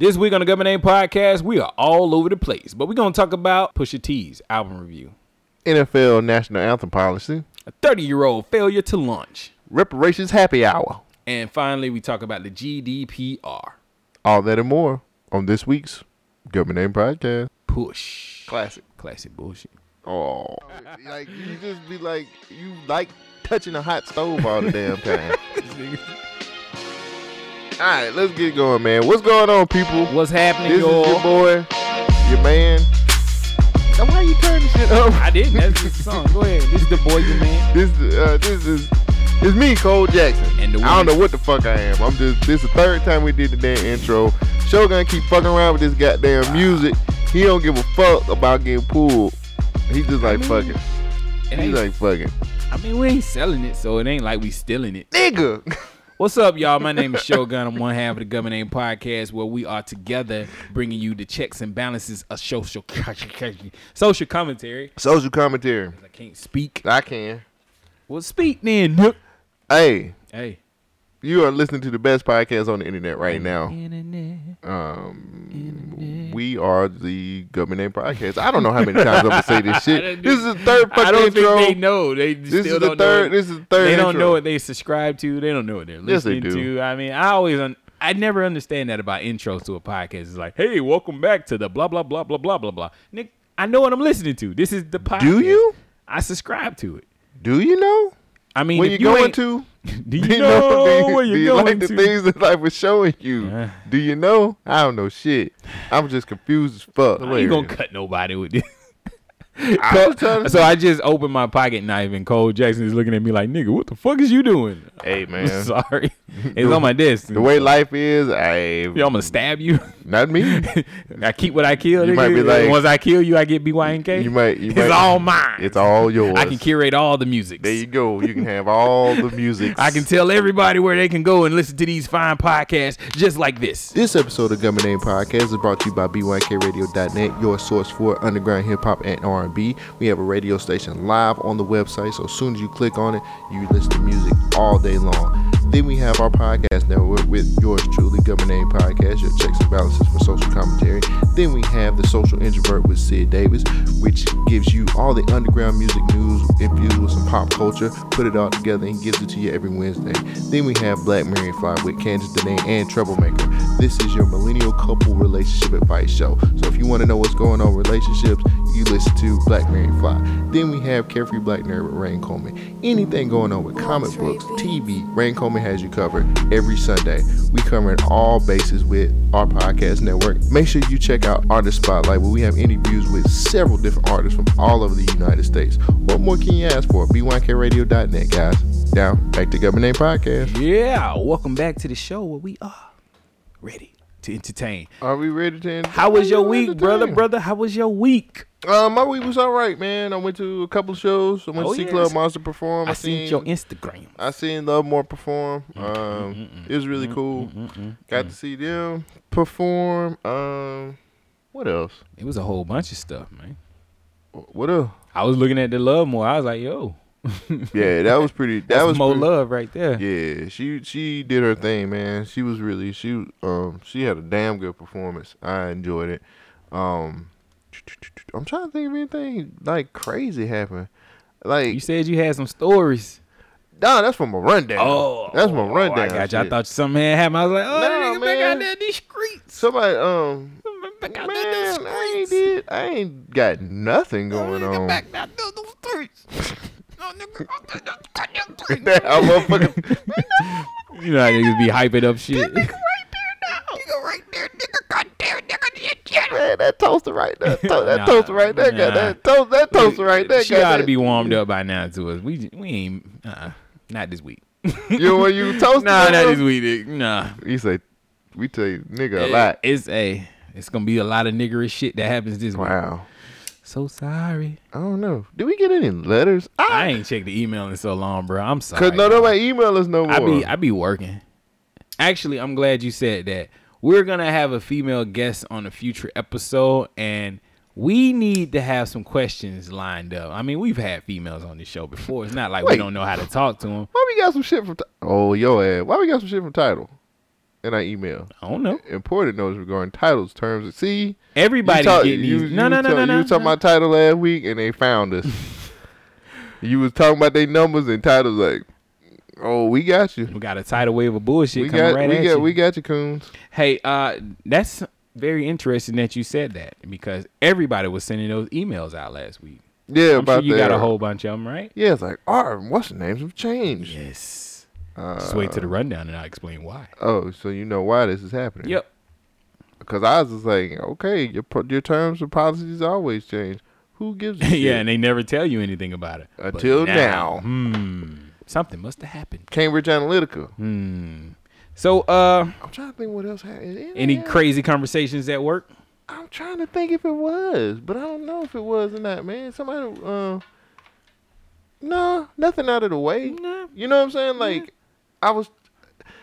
This week on the Government Name Podcast, we are all over the place, but we're gonna talk about Pusha T's album review, NFL national anthem policy, a 30 year old failure to launch, reparations happy hour, and finally we talk about the GDPR. all that and more on this week's Government Name Podcast. Push. Classic. Classic bullshit. Oh, like you just be like you like touching a hot stove all the damn time. all right, let's get going, man. What's going on, people? What's happening, This is your boy, your man. Now, why you turn this shit up? I didn't. That's just the song. Go ahead. This is the boy, you man. This uh, this is it's me, Cole Jackson. And the I don't know what the fuck I am. I'm just this is the third time we did the damn intro. Shogun keep fucking around with this goddamn music. He don't give a fuck about getting pulled. He just like mean, fucking. It He's ain't, like fucking. I mean, we ain't selling it, so it ain't like we stealing it. Nigga. What's up, y'all? My name is Shogun. I'm one half of the Government Name Podcast, where we are together bringing you the checks and balances of social social commentary. Social commentary. I can't speak. I can. Well, speak then. Nook. Hey, Hey. You are listening to the best podcast on the internet right now. Internet. Um, we are the Government Name Podcast. I don't know how many times I'm gonna say this shit. This is the third fucking I don't intro. think they know. They This is the third. This is the third. they don't intro. know what they subscribe to. They don't know what they're listening Yes, they to. I mean, I always un- I never understand that about intros to a podcast. It's like, hey, welcome back to the blah blah blah blah blah blah blah. Nick, I know what I'm listening to. This is the podcast. Do you? I subscribe to it. Do you know I mean, where if you're you going to? Do you Do know, do you, where you're you going like the things that life was showing you? Uh. do you know? I don't know shit. I'm just confused as fuck. You gonna cut nobody with this. I was trying to- so I just opened my pocket knife and Cole Jackson is looking at me like, nigga, what the fuck is you doing? Hey I'm man, sorry. It's on my desk. the way life is, I You, I'm gonna stab you. not me. I keep what I kill. You nigga. might be like- once I kill you, I get BYNK. You might. You it's might, all mine. It's all yours. I can curate all the music. There you go. You can have all the music. I can tell everybody where they can go and listen to these fine podcasts just like this. This episode of Gummy Name Podcast is brought to you by BYKRadio.net, your source for underground hip hop and R&B. We have a radio station live on the website, so as soon as you click on it, you listen to music all day long. Then we have our podcast network with yours truly, Gummy Name Podcast, your checks and balances for social commentary. Then we have the Social Introvert with Sid Davis, which gives you all the underground music news infused with some pop culture, put it all together and gives it to you every Wednesday. Then we have Black Mary Fly with Candace Danae and Troublemaker. This is your millennial couple relationship advice show. So if you want to know what's going on with relationships, you listen to Black Mary Fly. Then we have Carefree Black Nerd with Rain Coleman. Anything going on with comic books, TV, Rain Coleman has you covered every Sunday. We covering all bases with our podcast network. Make sure you check out Artist Spotlight where we have interviews with several different artists from all over the United States. What more can you ask for? BYKRadio.net, guys. Now, back to Government Name Podcast. Yeah, welcome back to the show where we are ready to entertain. Are we ready to end? How was your week, brother? Entertain. Brother, how was your week? Uh, my week was all right, man. I went to a couple shows. I went Oh, to see yes. Club Monster perform. I seen your Instagram. I seen Love More perform. Um, it was really cool. Got to see them perform. Um, what else? It was a whole bunch of stuff, man. What else? I was looking at the love more. I was like, yo, Yeah, that was pretty. That that's was more pretty- love right there. Yeah, she she did her thing, man. She was really she um she had a damn good performance. I enjoyed it. Um, I'm trying to think of anything like crazy happened. Like You said you had some stories. Nah, that's from a rundown. Oh, that's my oh, rundown. I got you. I thought something had happened. I was like, oh, that Nah, nigga back out there in these streets. somebody um back out man, there in these I ain't did I ain't got nothing going nigga on. back out there in those streets. No, nigga, That I motherfucking you know how niggas be hyping up shit. Nigga right man, that toaster right there, to- that Nah, toaster right there, got nah. that toast, that toaster right there. She got ought to that- be warmed up by now to us. We we ain't uh, not this week. You want you toast? nah, not this week. nigga. Nah. You say we tell you nigga a It- lot. It's a. It's gonna be a lot of niggerish shit that happens this week. Wow. So sorry. I don't know. Did we get any letters? I ah! ain't checked the email in so long, bro. I'm sorry. Cause no, nobody email us no more. I be I be working. Actually, I'm glad you said that. We're gonna have a female guest on a future episode, and we need to have some questions lined up. I mean, we've had females on this show before. It's not like we don't know how to talk to them. Why we got some shit from? Ti- oh, yo, ass. Why we got some shit from Tidal? In our email? I don't know. Important notes regarding titles, terms. See, Everybody you talk- getting you- these. you no, no, no, no, no. You was talking about Tidal last week, and they found us. you was talking about their numbers and titles like, oh, we got you. We got a tidal wave of bullshit We coming got, right we at got, you. we got you, coons. Hey, uh, that's very interesting that you said that because everybody was sending those emails out last week. Yeah, I'm about sure you got a whole bunch of them, right? Yeah, it's like, our what's the names have changed. Yes. Uh, Just wait to the rundown and I'll explain why. Oh, so you know why this is happening? Yep. Because I was just like, okay, your your terms and policies always change. Who gives a shit? yeah, and they never tell you anything about it But Until now. Hmm. Something must have happened. Cambridge Analytica. Hmm. So, uh, I'm trying to think what else happened. any crazy conversations at work? I'm trying to think if it was, but I don't know if it was or not, man. Somebody, uh, no, nothing out of the way. Nah. You know what I'm saying? Like, I was,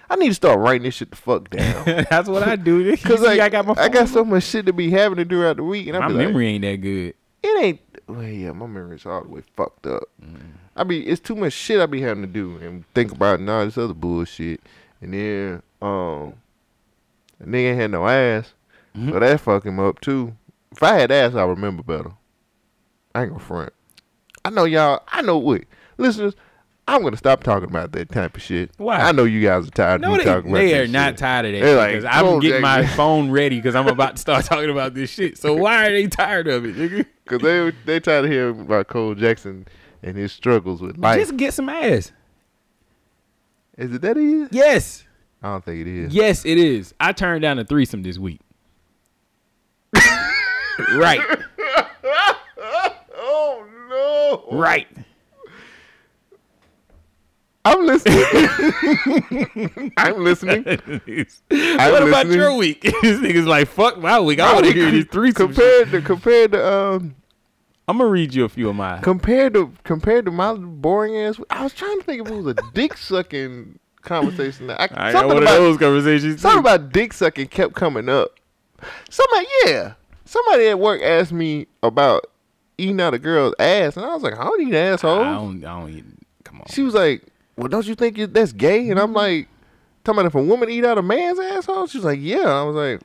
I need to start writing this shit the fuck down. That's what I do. Cause like, I got my I got so much shit to be having to do throughout the week, and my I'm like, memory ain't that good. it ain't. Well, yeah, my memory's all the way fucked up. I be it's too much shit I be having to do and think about and all this other bullshit. And then um, a nigga ain't had no ass, so that fuck him up too. If I had ass, I remember better. I ain't gonna front. I know y'all. I know what listeners. I'm gonna stop talking about that type of shit. Why? I know you guys are tired No, of me they, talking about they are not shit. tired of that They're like, I'm getting my phone ready because I'm about to start talking about this shit. So why are they tired of it, nigga? Cause they they tired of hearing about Cole Jackson and his struggles with life. Just get some ass. is it that easy? Yes. I don't think it is. Yes, it is. I turned down a threesome this week. right. Oh no! Right. I'm listening. I'm listening. I'm what about listening. your week? this nigga's like, fuck my week. I want to hear these three. compared to compared to um I'm gonna read you a few of mine. compared to compared to my boring ass. I was trying to think if it was a dick sucking conversation. I, I got one of about those conversations. something too. about dick sucking kept coming up. Somebody, yeah, somebody at work asked me about eating out a girl's ass, and I was like, I don't eat assholes. I don't. I don't even. Come on. She was like, "Well, don't you think that's gay?" And I'm mm-hmm. like, "Talking about if a woman eat out a man's asshole?" She's like, "Yeah." I was like,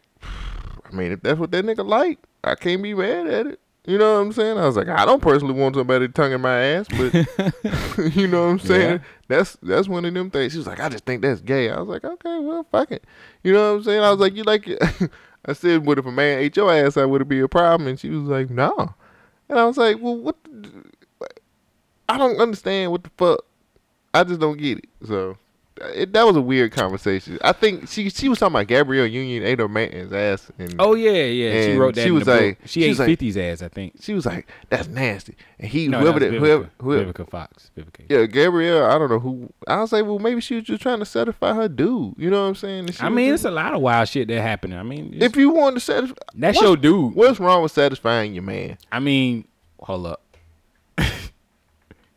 "I mean, if that's what that nigga like, I can't be mad at it." You know what I'm saying? I was like, I don't personally want somebody tonguing my ass, but you know what I'm saying? Yeah. That's that's one of them things. She was like, I just think that's gay. I was like, okay, well, fuck it. You know what I'm saying? I was like, you like it? I said, what if a man ate your ass out? Would it be a problem? And she was like, no. And I was like, well, what? the- I don't understand what the fuck. I just don't get it. So it, that was a weird conversation. I think she she was talking about Gabrielle Union ate her man's ass, and Oh yeah, yeah. She wrote that. she was the book. like- she, she ate like- 50's ass, I think. she was like, "That's nasty." And he No, whoever that whoever, Vivica, whoever Vivica Fox. Vivica. yeah Gabrielle. I don't know who. I was like, well, maybe she was just trying to satisfy her dude. You know what I'm saying? I mean, it's a lot of wild shit that happening. I mean, if you want to satisfy, that's your dude. What's wrong with satisfying your man? I mean, hold up.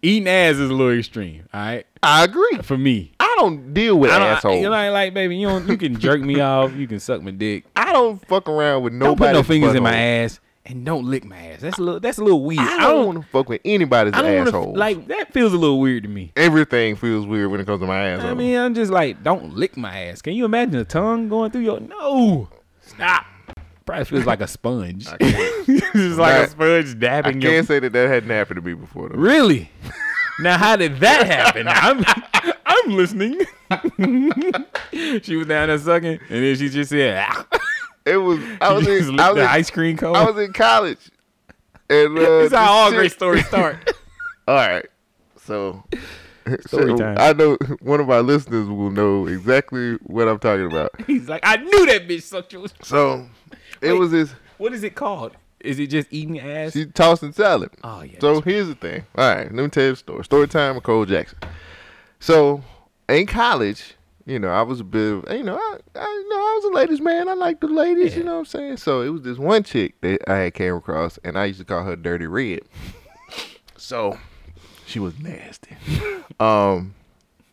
Eating ass is a little extreme. All right, I agree. for me. I don't deal with I don't, assholes. You know, I ain't like, baby, you don't. You can jerk me off. You can suck my dick. I don't fuck around with Don't put no fingers in my ass, and don't lick my ass. That's a little. That's a little weird. I don't want to fuck with anybody's asshole. wanna, like that feels a little weird to me. everything feels weird when it comes to my asshole. I mean, I'm just like, don't lick my ass. Can you imagine a tongue going through your? No, stop. Probably feels like a sponge. it's like a sponge I dabbing can't your. say that that hadn't happened to me before though. Really? now, how did that happen? I'm, I'm listening. she was down there sucking, and then she just said, "Ah." It was I was in, I was the in, ice cream cone. I was in college, and uh, That's how all this great stories start. All right, so, Story time. I know one of our listeners will know exactly what I'm talking about. He's like, I knew that bitch sucked your. So it Wait. was this. What is it called? Is it just eating ass? She tossing salad. oh yeah. So here's the thing. All right, let me tell you the story. Story time with Cole Jackson. So in college, you know, I was a bit, of, you know, I, I, you know, I was a ladies' man. I like the ladies. You know what I'm saying? So it was this one chick that I had came across, and I used to call her Dirty Red. so she was nasty. um,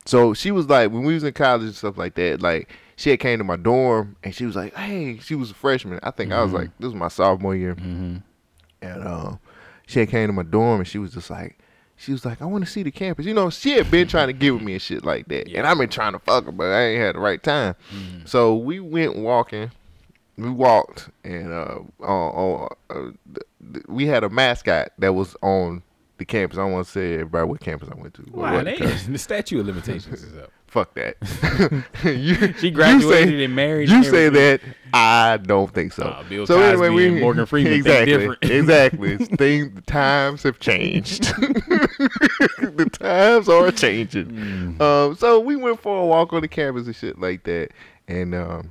so she was like when we was in college and stuff like that. Like she had came to my dorm, and she was like, "Hey," she was a freshman. I think I was like, this is my sophomore year. mm-hmm. And um, she had came to my dorm and she was just like, She was like, I want to see the campus. You know, she had been trying to get with me and shit like that. And I've been trying to fuck her, but I ain't had the right time. Mm. So we went walking. We walked, and uh, on, on uh, we had a mascot that was on the campus. I don't want to say everybody what campus I went to. but Wow, the statute of limitations is up. Fuck that. you, She you graduated say- and married You and say that. I don't think so. Nah, Bill so Cosby anyway, we Morgan Freeman exactly, exactly. Things, the times have changed. the times are changing. Mm. Um, so we went for a walk on the campus and shit like that, and um,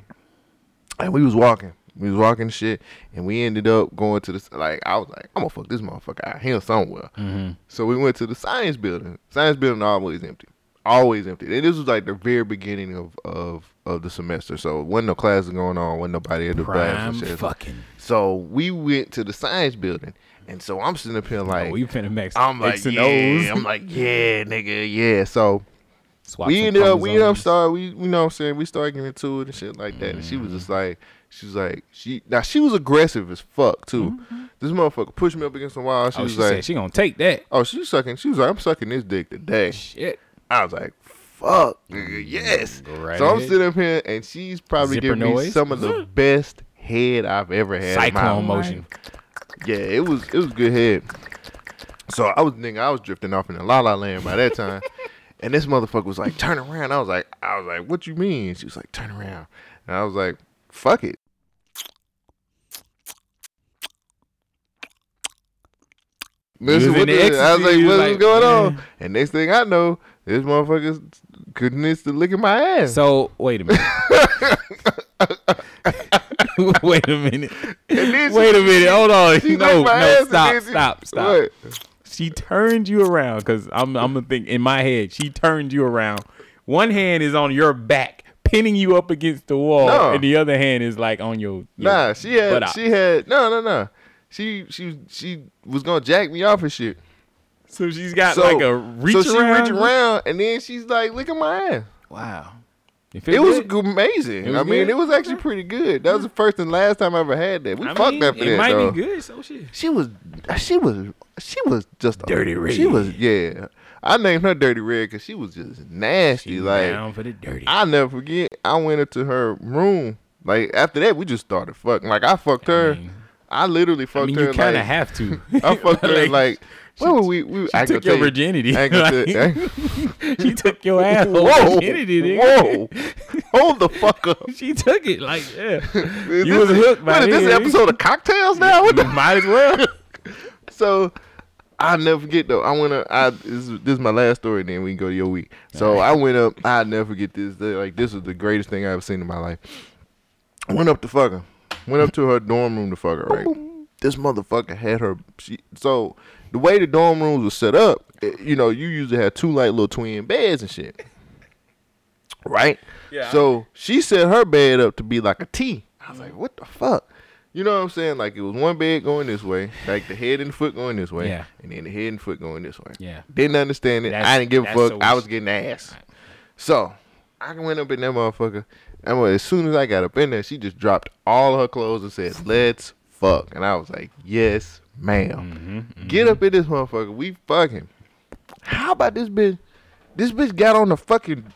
and we was walking. We was walking and shit, and we ended up going to the like. I was like, I'm gonna fuck this motherfucker out here somewhere. Mm-hmm. So we went to the science building. Science building always empty, always empty. And this was like the very beginning of of, of the semester. So wasn't no classes going on, wasn't nobody at the class fucking. So we went to the science building, and so I'm sitting up here oh, like, oh, finna max I'm like, X and yeah, I'm like, yeah, nigga, yeah. So Swap we ended up, we ended up chromosomes. start, we, you know what I'm saying, we started getting into it and shit like that. And she was just mm. like, she was like, she, now she was aggressive as fuck too. Mm-hmm. This motherfucker pushed me up against the wall. She Oh, was she like, she gonna take that. oh, she was sucking, she was like, I'm sucking this dick today. Shit. I was like, fuck, nigga, mm, yes. Right so I'm ahead. sitting up here and she's probably Zipper giving me some of the mm. best head I've ever had. in my Cyclone motion. Yeah, it was it was good head. So I was nigga, I was drifting off in the la la land by that time. and this motherfucker was like, turn around. I was like, I was like, what you mean? She was like, turn around. And I was like, fuck it. Listen, was what in the the, I was like, what's like, going on? And next thing I know, this motherfucker's goodness to licking my ass. So wait a minute. wait a minute. Wait a minute. Hold on. No, no. Stop. Stop. Stop. What? She turned you around because I'm. I'm gonna think in my head. She turned you around. One hand is on your back, pinning you up against the wall, No. and the other hand is like on your. your Nah, she had she had no no no. She she she was gonna jack me off and shit. So she's got So- like a reach so she around. reach around and then she's like, look at my ass. Wow. You It feel was good? g- amazing. It was I mean, good? it was actually pretty good. That was the first and last time I ever had that. We I fucked mean, after it that. might though. be good. So shit. She was she was she was just Dirty Red. She was yeah. I named her Dirty Red because she was just nasty. She like down for the dirty. I'll never forget. I went into her room. Like after that, we just started fucking. Like I fucked her. mean- I literally I fucked mean, her. you kind of like, have to. I fucked her like. Where were we? we she I took your you. virginity. I I she took your asshole Whoa, virginity. Whoa! Hold the fuck up. She took it like yeah. Is You was this- hooked by what is this episode of cocktails now? What the Might as well. So I'll never forget though. I went up. I this, is- this is my last story. Then we can go to your week. So I went up. I'll never forget this. Like this was the greatest thing I ever seen in my life. I went up to fuck her. Went up to her dorm room to fuck her. Right. This motherfucker had her. She, so the way the dorm rooms were set up, eh, you know, you usually have two like little twin beds and shit. Right. Yeah. So she set her bed up to be like a T. I was like, what the fuck? You know what I'm saying? Like it was one bed going this way, like the head and the foot going this way, Yeah. and then the head and foot going this way. Yeah. Didn't understand it. That's- I didn't give a fuck. so I was getting ass. So I went up in that motherfucker. And well, as soon as I got up in there, she just dropped all her clothes and said, "Let's fuck." And I was like, "Yes, madam Mm-hmm, Get up in this motherfucker. We fucking." How about this bitch? This bitch got on the fucking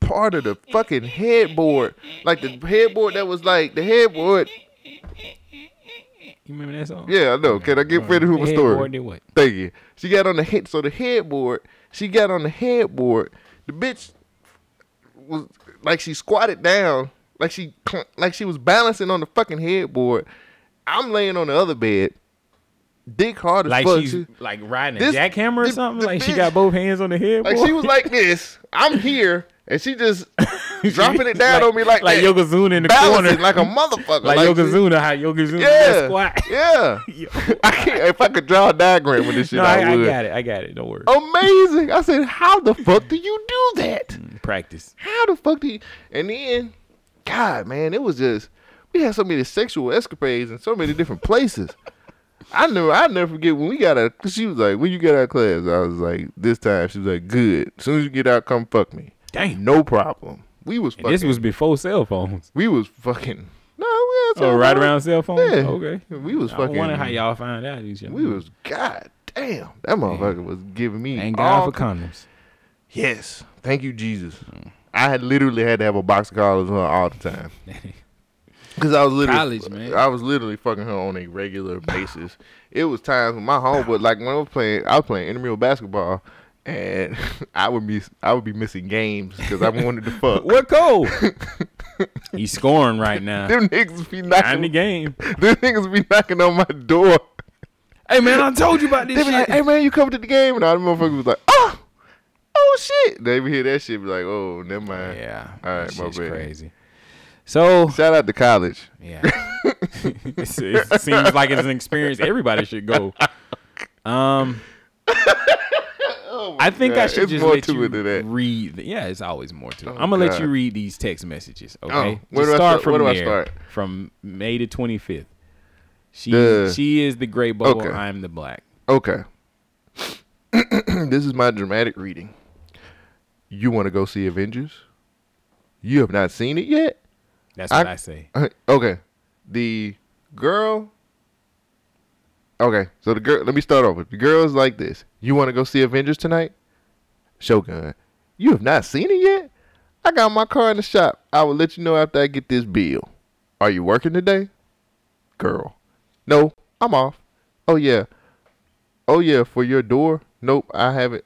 part of the fucking headboard, like the headboard that was like the headboard. You remember that song? Yeah, I know. Can I get my Headboard story? did what? Thank you. She got on the head. So the headboard, she got on the headboard. The bitch was like she squatted down, like she like she was balancing on the fucking headboard. I'm laying on the other bed, dick hard as Like fuck. she's like riding a This- jackhammer or the- something. the like she got both hands on the headboard. like she was like this. I'm here, and she just dropping it down Like- on me like like that, Yokozuna in the balancing corner, like a motherfucker, like, she- Yokozuna, how Yokozuna Yeah, yeah. squat. yeah. I can't. If I could draw a diagram with this shit, no, I, I, I got it. I got it. Don't worry. Amazing. I said, how the fuck do you do that? Mm, practice. How the fuck do you? And then, God, man, it was just we had so many sexual escapades in so many different places. I knew I never forget when we got out. She was like, "When you get out of class," I was like, "This time." She was like, "Good. As soon as you get out, come fuck me." Damn. No problem. We was fucking. this was before cell phones. we was fucking. No, we had Oh, right around cell phones. Yeah. Okay. We was I fucking. wonder how y'all find out these. young We was god damn, that motherfucker was giving me Thank all God for condoms. Yes, thank you, Jesus. I had literally had to have a box of collars on all the time. Cause I was literally, College, man. I was literally fucking her on a regular basis. It was times when my home, homeboy, like when I was playing, I was playing intramural basketball, and I would be, I would be missing games because I wanted to fuck. What Cole? He's scoring right now. Them niggas be Time the knocking, game. them niggas be knocking on my door. Hey man, I told you about this They be shit. like, "Hey man, you come to the game?" And all the motherfuckers was like, "Oh, oh shit!" They be hear that shit, be like, "Oh, never mind." yeah. All right, my shit's bad. crazy. So Shout out to college. yeah, it seems like it's an experience everybody should go. Um, Oh I think I should it's just let to you read. The, yeah, it's always more to it. Oh, I'm gonna let you read these text messages. Okay, Oh, where do I start start? from Where do I there. start? From May the 25th. She The- she is the gray bubble. Okay. I'm the black. Okay. this is my dramatic reading. You want to go see Avengers? You have not seen it yet? That's what I- I, say. Okay. The girl. Okay, so the girl. Let me start over. The girl is like this. You want to go see Avengers tonight? Shogun. You have not seen it yet? I got my car in the shop. I will let you know after I get this bill. Are you working today? Girl. No, I'm off. Oh yeah. Oh yeah, for your door? Nope, I haven't.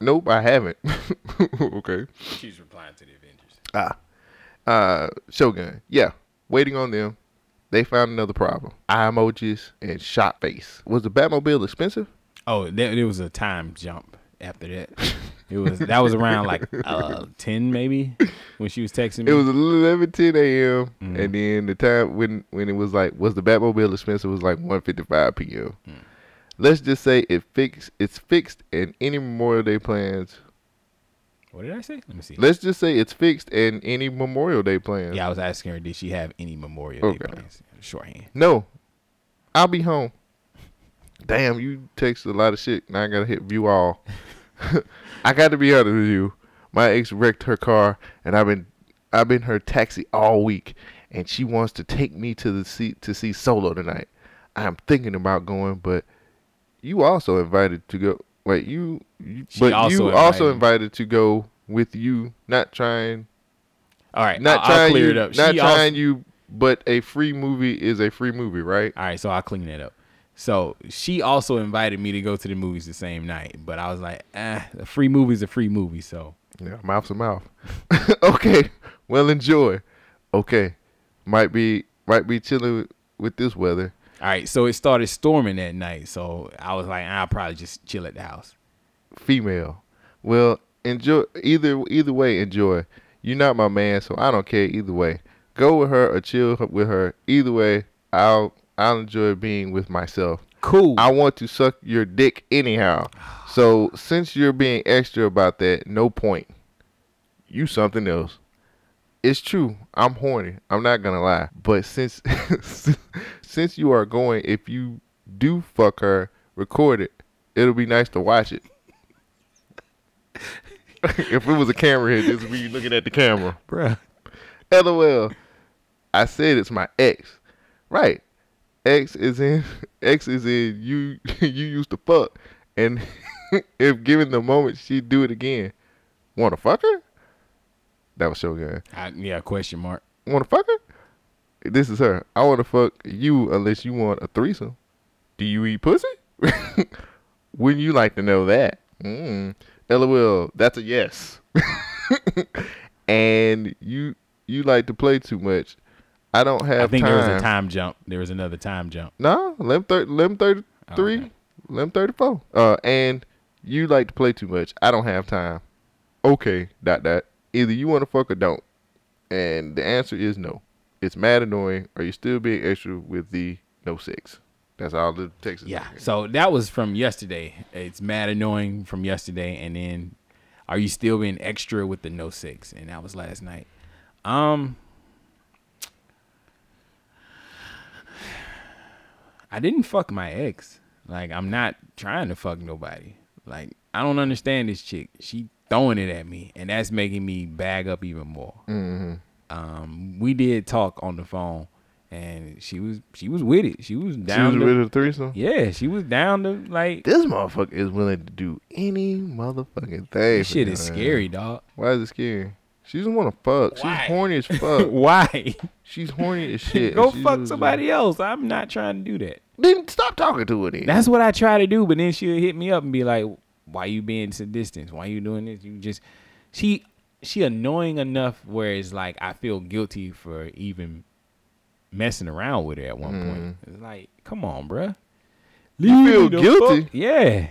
Nope, I haven't. okay. She's replying to the Avengers. Ah. Uh Shogun. Yeah. Waiting on them. They found another problem. Eye emojis and shot face. Was the Batmobile expensive? Oh, there, there was a time jump after that. It was that was around like uh, ten maybe when she was texting me. It was eleven ten AM Mm. and then the time when when it was like was the Batmobile expensive was like one fifty five PM. Mm. Let's just say it fixed it's fixed and any Memorial Day plans what did I say? Let me see. let's just say it's fixed and any Memorial Day plans. Yeah, I was asking her, did she have any Memorial Day Okay. plans? Shorthand. No. I'll be home. Damn, you text a lot of shit. Now I gotta hit view all. I got to be honest with you. My ex wrecked her car, and I've been I've been her taxi all week, and she wants to take me to the seat to see Solo tonight. I'm thinking about going, but you also invited to go. Wait, you, you She but also you also invited- invited to go with you. Not trying, All right, not I'll, I'll trying clear you, it up. not She trying also- you. But a free movie is a free movie, right? all right, so I'll clean that up. So she also invited me to go to the movies the same night, but I was like, eh, a free movie's a free movie, so Yeah, mouth to mouth. okay, well enjoy. Okay, might be might be chilling with, with this weather. All right. So it started storming that night, so I was like, I'll probably just chill at the house. Female. Well, enjoy either either way. Enjoy. You're not my man, so I don't care either way. Go with her or chill with her. Either way, I'll I'll enjoy being with myself. Cool. I want to suck your dick anyhow. So since you're being extra about that, no point. You something else. It's true. I'm horny. I'm not gonna lie. But since since you are going, if you do fuck her, record it. It'll be nice to watch it. if it was a camera here, this would be looking at the camera. Bruh. LOL. I said it's my ex. Right. X is in X is in you you used to fuck. And if given the moment she'd do it again. Wanna fuck her? That was Shogun. I, yeah, question mark. Wanna fuck her? This is her. I wanna fuck you unless you want a threesome. Do you eat pussy? Wouldn't you like to know that? Mm. LOL, that's a yes. and you you like to play too much. I don't have I think time. there was a time jump. There was another time jump. No, lim thirty, lim thirty three, Okay. lim thirty four. Uh, and you like to play too much. I don't have time. Okay, dot dot. Either you want to fuck or don't. And the answer is no. It's mad annoying. Are you still being extra with the no sex? That's all the text. is Yeah. So that was from yesterday. It's mad annoying from yesterday, and then are you still being extra with the no six? And that was last night. Um, I didn't fuck my ex. Like I'm not trying to fuck nobody. Like I don't understand this chick. She throwing it at me, and that's making me bag up even more. Mhm. Um, we did talk on the phone, and she was she was with it. She was down. She was to, with a threesome. yeah, she was down to like. This motherfucker is willing to do any motherfucking thing. This shit is scary, dog. Why is it scary? She doesn't want to fuck. Why? She's horny as fuck. Why? She's horny as shit. Go she fuck was- somebody else. I'm not trying to do that. Then stop talking to her. Then. That's what I try to do, but then she'll hit me up and be like, "Why you being so distant? Why you doing this? You just she she annoying enough where it's like I feel guilty for even messing around with her at one point. It's like, come on, bruh. Mm. You feel guilty? fuck- Yeah.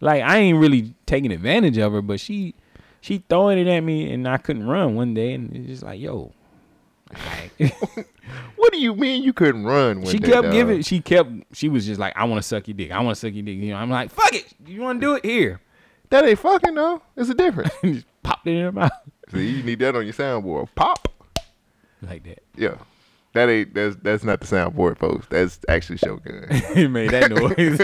Like I ain't really taking advantage of her, but she she throwing it at me and I couldn't run one day and it's just like, yo. Like, what do you mean you couldn't run? When she kept dog? giving. She kept. She was just like, "I want to suck your dick. I want to suck your dick." You know, I'm like, "Fuck it. You want to do it here?" That ain't fucking though. It's a difference. Popped it in her mouth See, you need that on your soundboard. Pop. like that. Yeah. That ain't that's that's not the soundboard, folks. That's actually Shogun. It made that noise.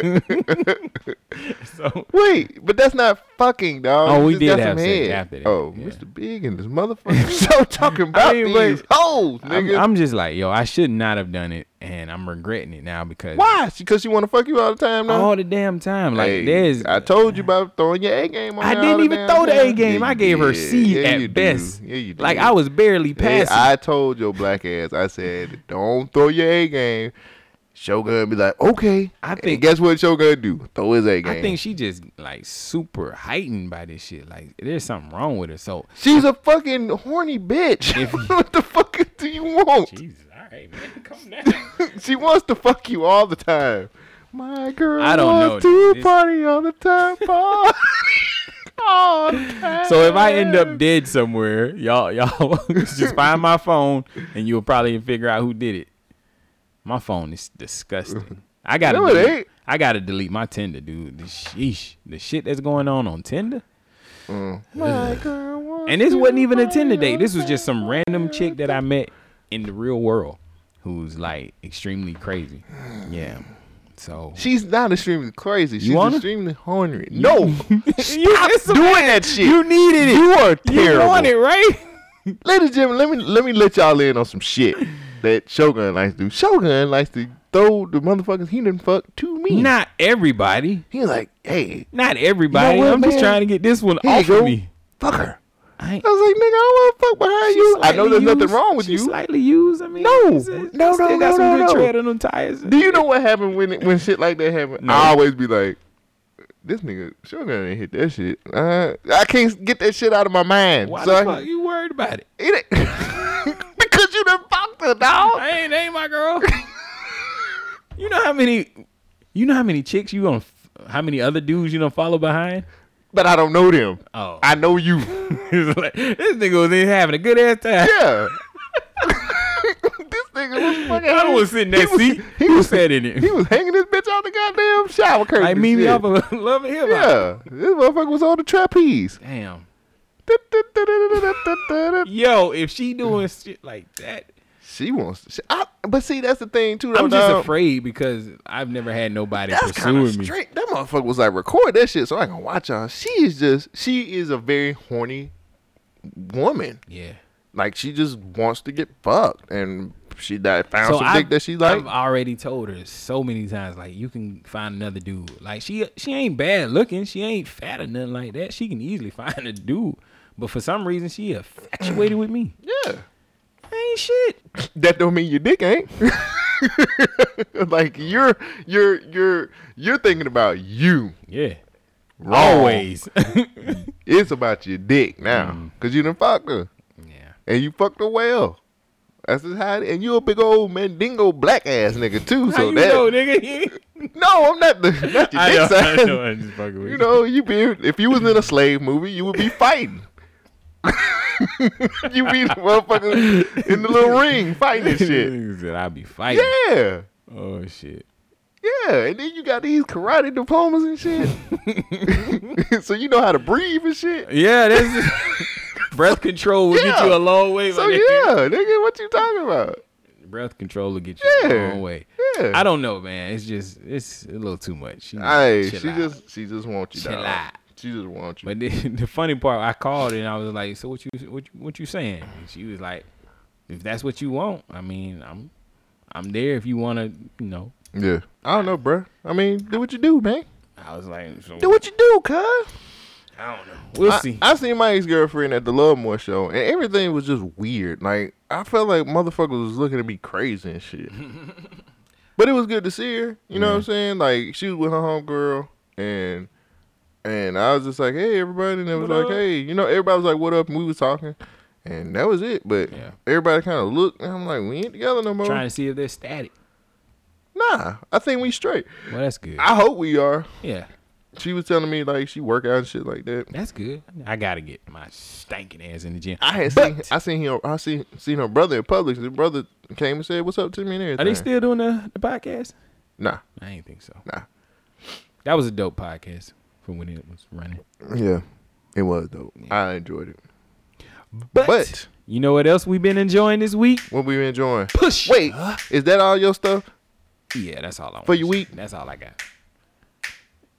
so Wait, but that's not fucking, dog. Oh, we just did have some sex after that, Oh, yeah. Mr. Big and this motherfucker so talking about mean, these hoes, I'm, nigga. I'm just like, yo, I should not have done it, and I'm regretting it now because Why? Because she want to fuck you all the time now. all the damn time, like Hey, there's. I told you about throwing your A game on. I didn't even throw the A game. Yeah, I gave her. C Yeah, at you do. best. Yeah, you did. Like I was barely passing. I told your black ass. I said, don't throw your A game. Shogun be like, okay. I And think- guess what Shogun do? Throw his A game. I think she just like super heightened by this shit. Like there's something wrong with her. So she's a fucking horny bitch. If- what the fuck do you want? Jesus, all right, man, come down. she wants to fuck you all the time. My girl I don't know, wants to dude. This- party all the time. Party all the time. So if I end up dead somewhere, y'all y'all just find my phone and you'll probably figure out who did it. My phone is disgusting. I gotta No, delete. I gotta delete my Tinder, dude. The sheesh, the shit that's going on on Tinder. Mm. My girl And this wasn't even a Tinder date. This was just some random chick that I met in the real world, who's like extremely crazy. Yeah. So She's not extremely crazy. She's extremely horny. No, you a- doing that shit. You needed it. You are terrible. You want it, right? Ladies and gentlemen, let me let me let y'all in on some shit that Shogun likes to do. Shogun likes to throw the motherfuckers he done fuck to me. Not everybody. He's like, hey, Not everybody. what, I'm just trying to get this one Here off of me. fuck her. I I was like, nigga, I don't want to fuck behind you. I know there's nothing wrong with you. Slightly used. I mean, No. it's- it's- No, still no, got no, some no, good no. tread on them tires. Do you know what happened when it, when shit like that happened? No. I always be like, this nigga Shogun ain't hit that shit. Uh, I can't get that shit out of my mind. Why so the I, fuck you worried about it? It because you done fucked her, dog. I ain't, ain't my girl. you know how many, you know how many chicks you gonna, how many other dudes you gonna follow behind? But I don't know them. Oh, I know you. It's like, this nigga was in having a good ass time. Yeah. this nigga was fucking. I was sitting in that he was, seat. He was sat in it? He was hanging this bitch on the goddamn shower curtain. Like me, me shit. off of Love and Hip Hop. Yeah, this motherfucker was on the trapeze. Damn. Yo, if she doing shit like that, She wants. To, she, I, but see, that's the thing too. Though, I'm just dog. afraid because I've never had nobody That's pursuing me. straight. That motherfucker was like, record that shit so I can watch y'all. She is just. She is a very horny woman. Yeah. Like she just wants to get fucked, and she that found So some I've, dick that she like. I've already told her so many times, like you can find another dude. Like she she ain't bad looking, she ain't fat or nothing like that. She can easily find a dude, but for some reason she infatuated with me. yeah. Ain't shit. that don't mean your dick ain't. like you're you're you're you're thinking about you. Yeah. Wrong. Always. It's about your dick now, Mm. cause you done fucked her yeah. and you fucked her well. That's just how. It, and you a big old mandingo black ass nigga too. How so you that know, nigga? no, I'm not the not your I dick know, I know, I'm just fucking with You know, you be if you was in a slave movie, you would be fighting. you be the motherfucker in the little ring fighting and shit. Said I'd be fighting. Yeah. Oh shit. Yeah, and then you got these karate diplomas and shit. so you know how to breathe and shit. Yeah, that's breath control will get you a long way. So nigga. yeah, nigga, what you talking about? breath control will get you a Yeah. long way. Yeah. I don't know, man. It's just it's a little too much. She, Hey, she out. just she just wants you. Chill dog. out. She just wants you. But the, the funny part, I called and I was like, "So what you what you, what you saying?" And she was like, "If that's what you want, I mean, I'm I'm there if you want to, you know. Yeah. I don't know, bruh. I mean, do what you do, man. I was like, so, Do what you do, cuz. I don't know. We'll I, see. I seen my ex girlfriend at the Love More show, and everything was just weird. Like I felt like motherfuckers was looking at me crazy and shit. but it was good to see her. You know what I'm saying? Like she was with her homegirl, and and I was just like, hey, everybody, and it was What like, up? hey, you know, everybody was like, what up? And we was talking, and that was it. But Yeah. everybody kind of looked, and I'm like, we ain't together no more. Trying to see if they're static. Nah, I think we straight. Well, that's good. I hope we are. yeah, She was telling me like she work out and shit like that. that's good. I gotta get my stinking ass in the gym. I had But- seen I seen him I seen seen her brother in public. His brother came and said, "What's up to me?" and everything. Are they still doing the, the podcast? Nah, I ain't think so. nah. That was a dope podcast from when it was running. Yeah, it was dope. I enjoyed it. But, But- you know what else we've been enjoying this week? What we been enjoying? Push. Wait, is that all your stuff? Yeah, that's all I want. For your week? That's all I got.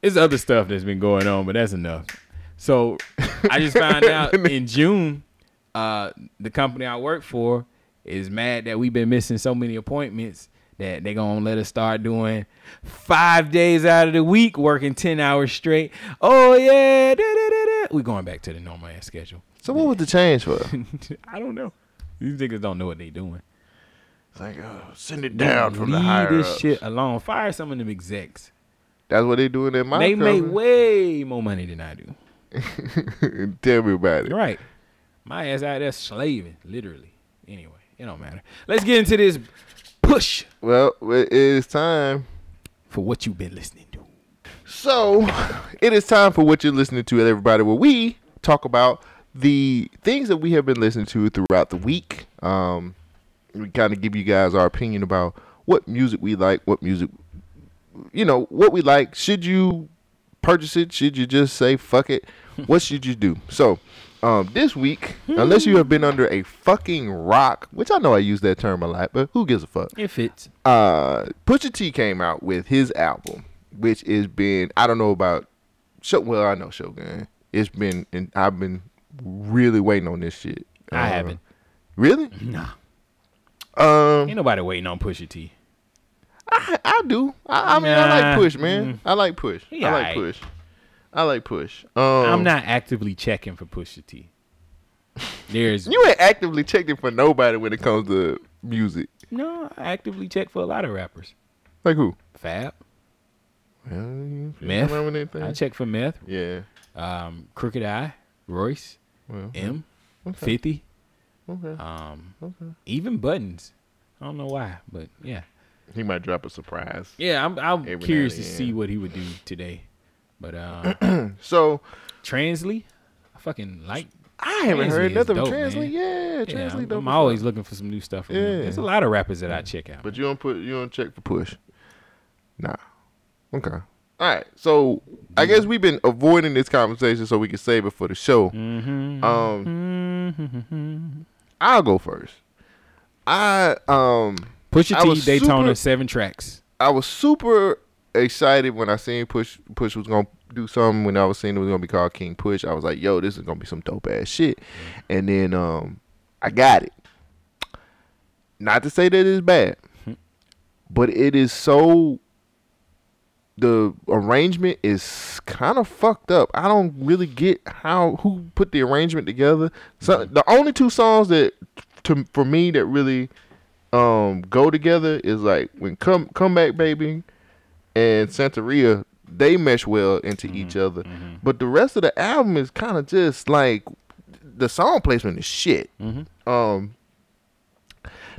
There's other stuff that's been going on, but that's enough. So I just found out in June, uh, the company I work for is mad that we've been missing so many appointments that they're gonna let us start doing five days out of the week, working ten hours straight. Oh yeah, da, da, da, we're going back to the normal ass schedule. So what was the change for? I don't know. These niggas don't know what they doing. It's like, oh, send it down from the Leave higher this ups. shit alone. Fire some of them execs. That's what they doing in my they make way more money than I do. Tell me about it. Right. My ass out there slaving, literally. Anyway, it don't matter. Let's get into this push Well, it is time. for what you've been listening to. So, it is time for what you're listening to, everybody, where we talk about the things that we have been listening to throughout the week. Um, we kind of give you guys our opinion about what music we like, what music, you know, what we like. Should you purchase it? Should you just say fuck it? What should you do? So, um, this week, unless you have been under a fucking rock, which I know I use that term a lot, but who gives a fuck? It fits. uh Pusha T came out with his album, which has been I don't know about well I know Shogun. It's been and I've been really waiting on this shit. I Uh, haven't. Really? Nah. Um Ain't nobody waiting on Pusha T. I, I do. I, I mean I like push, man. I like push. I like alright. push. I like push. Um I'm not actively checking for Pusha T. There's You ain't actively checking for nobody when it comes to music. no, I actively check for a lot of rappers. Like who? Fab, Well, Meth. around with anything? I check for Meth. Yeah. Um, Crooked I, Royce, Well, M, okay. Fifty, Okay. um, Okay. even Buttons. I don't know why, but yeah. He might drop a surprise. Yeah, I'm I'm curious to see what he would do today. But uh So Transley, I fucking like I haven't Transley heard nothing from Translate. man. Yeah, yeah, I'm. I'm always looking for some new stuff Yeah. There's a lot of rappers that I check out. But you don't put you don't check for push. Nah. Okay. All right. So I guess we've been avoiding this conversation so we can save it for the show. mm-hmm. Um, I'll go first. I um Pusha T Daytona super- seven tracks. I was super excited when I seen Push Push was gonna do something when I was seeing it was gonna be called King Push. I was like, yo, this is gonna be some dope ass shit. And then um I got it. Not to say that it's bad, but it is so the arrangement is kind of fucked up. I don't really get how who put the arrangement together. So the only two songs that to for me that really um go together is like when come come back baby and Santeria they mesh well into each other. But the rest of the album is kind of just like the song placement is shit. Um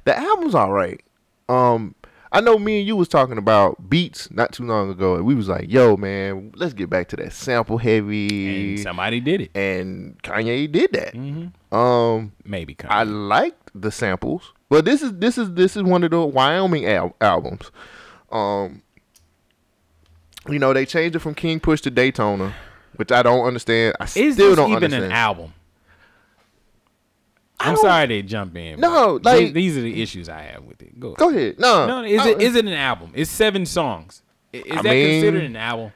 the album's all right. Um I know me and you was talking about beats not too long ago and we was like, "Yo, man, let's get back to that sample heavy." And somebody did it. and Kanye did that. Mm-hmm. Um Maybe Kanye. I liked the samples. but this is this is this is one of the Wyoming al- albums. Um, you know they changed it from King Push to Daytona, which I don't understand. I Is still this don't even understand. an album? I'm sorry to jump in. No, like- these are the issues I have with it. Go. Go ahead. No, No, is I- it is it an album? It's seven songs. Is that mean- considered an album?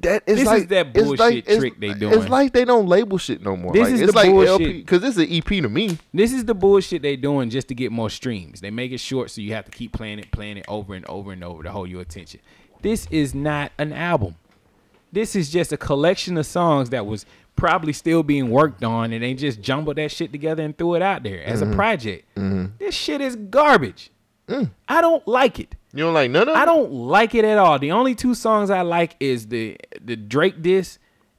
that is This is like that bullshit like, trick they doing. It's like they don't label shit no more. This like, is it's the like bullshit. Because this is an EP to me. This is the bullshit they doing just to get more streams. They make it short so you have to keep playing it, playing it over and over and over to hold your attention. This is not an album. This is just a collection of songs that was probably still being worked on and they just jumbled that shit together and threw it out there as Mm-hmm. a project. This shit is garbage. I don't like it. You don't like none of it? I don't like it at all. The only two songs I like is the the Drake diss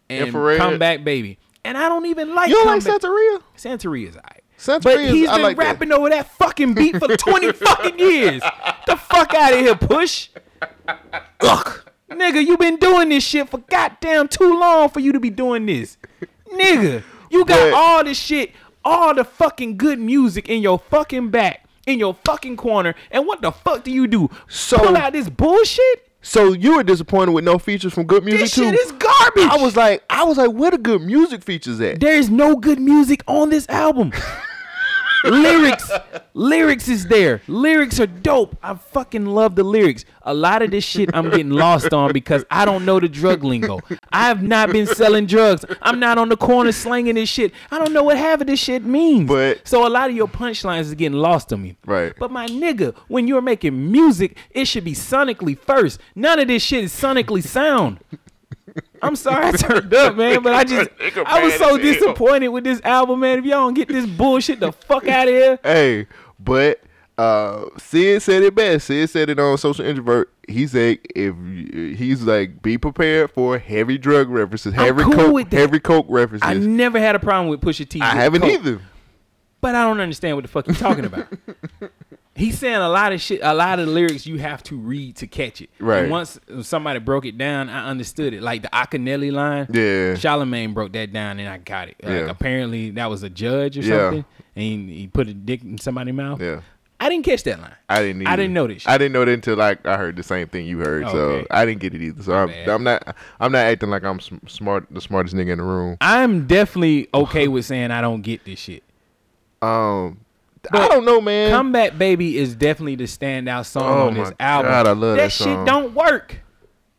and Infrared. Come Back Baby. And I don't even like You don't like Santeria? Santeria's alright. Santeria's- But he's been like that. rapping over that fucking beat for 20 fucking years. The fuck out of here, push. Ugh. Nigga, you been doing this shit for goddamn too long for you to be doing this. Nigga, you got But- all this shit, all the fucking good music in your fucking back, in your fucking corner, and what the fuck do you do? So- Pull out this bullshit? So you were disappointed with no features from Good Music This too? This shit is garbage. I was like, I was like, where the good music features at? There's no good music on this album. lyrics, lyrics is there. Lyrics are dope. I fucking love the lyrics. A lot of this shit I'm getting lost on because I don't know the drug lingo. I have not been selling drugs. I'm not on the corner slanging this shit. I don't know what half of this shit means. But- so a lot of your punchlines is getting lost on me. Right. But my nigga, when you're making music, it should be sonically first. None of this shit is sonically sound. I'm sorry I turned up, man, but I just I was so disappointed with this album, man. If y'all don't get this bullshit the fuck out of here. Hey, but uh Sid said it best. Sid said it on Social Introvert. He said if he's like, be prepared for heavy drug references, heavy cool coke, with that. heavy coke references. I I, never had a problem with Pusha T. with haven't Coke, either. But I don't understand what the fuck he's talking about. He's saying a lot of shit, a lot of lyrics you have to read to catch it. Right. And once somebody broke it down, I understood it. Like the Akinelli line. Yeah. Charlemagne broke that down and I got it. Like, Yeah. apparently that was a judge or Yeah. something. And he, he put a dick in somebody's mouth. Yeah. I didn't catch that line. I didn't. Either. I didn't know this shit. I didn't know that until like I heard the same thing you heard. So Okay. I didn't get it either. So I'm. I'm not. I'm not acting like I'm smart, the smartest nigga in the room. I'm definitely okay with saying I don't get this shit. Um, I don't know, man. Comeback Baby is definitely the standout song Oh on this album. God, I love that shit song. don't work.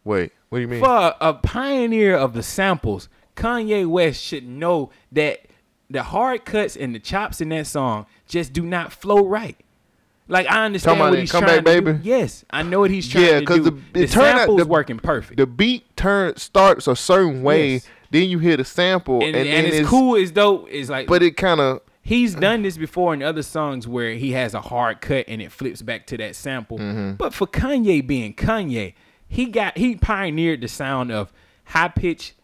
Wait, what do you mean? For a pioneer of the samples, Kanye West should know that the hard cuts and the chops in that song just do not flow right. Like I understand what he's trying to Baby? do. Yes, I know what he's trying Yeah, to do. the- The, out sample's the- working perfect. The beat turn starts a certain way, Yes. then you hear the sample, and, and, and, then it's, cool, it's dope. It's like but it kind of he's done this before in other songs where he has a hard cut and it flips back to that sample. Mm-hmm. But for Kanye being Kanye, he got he pioneered the sound of high pitch,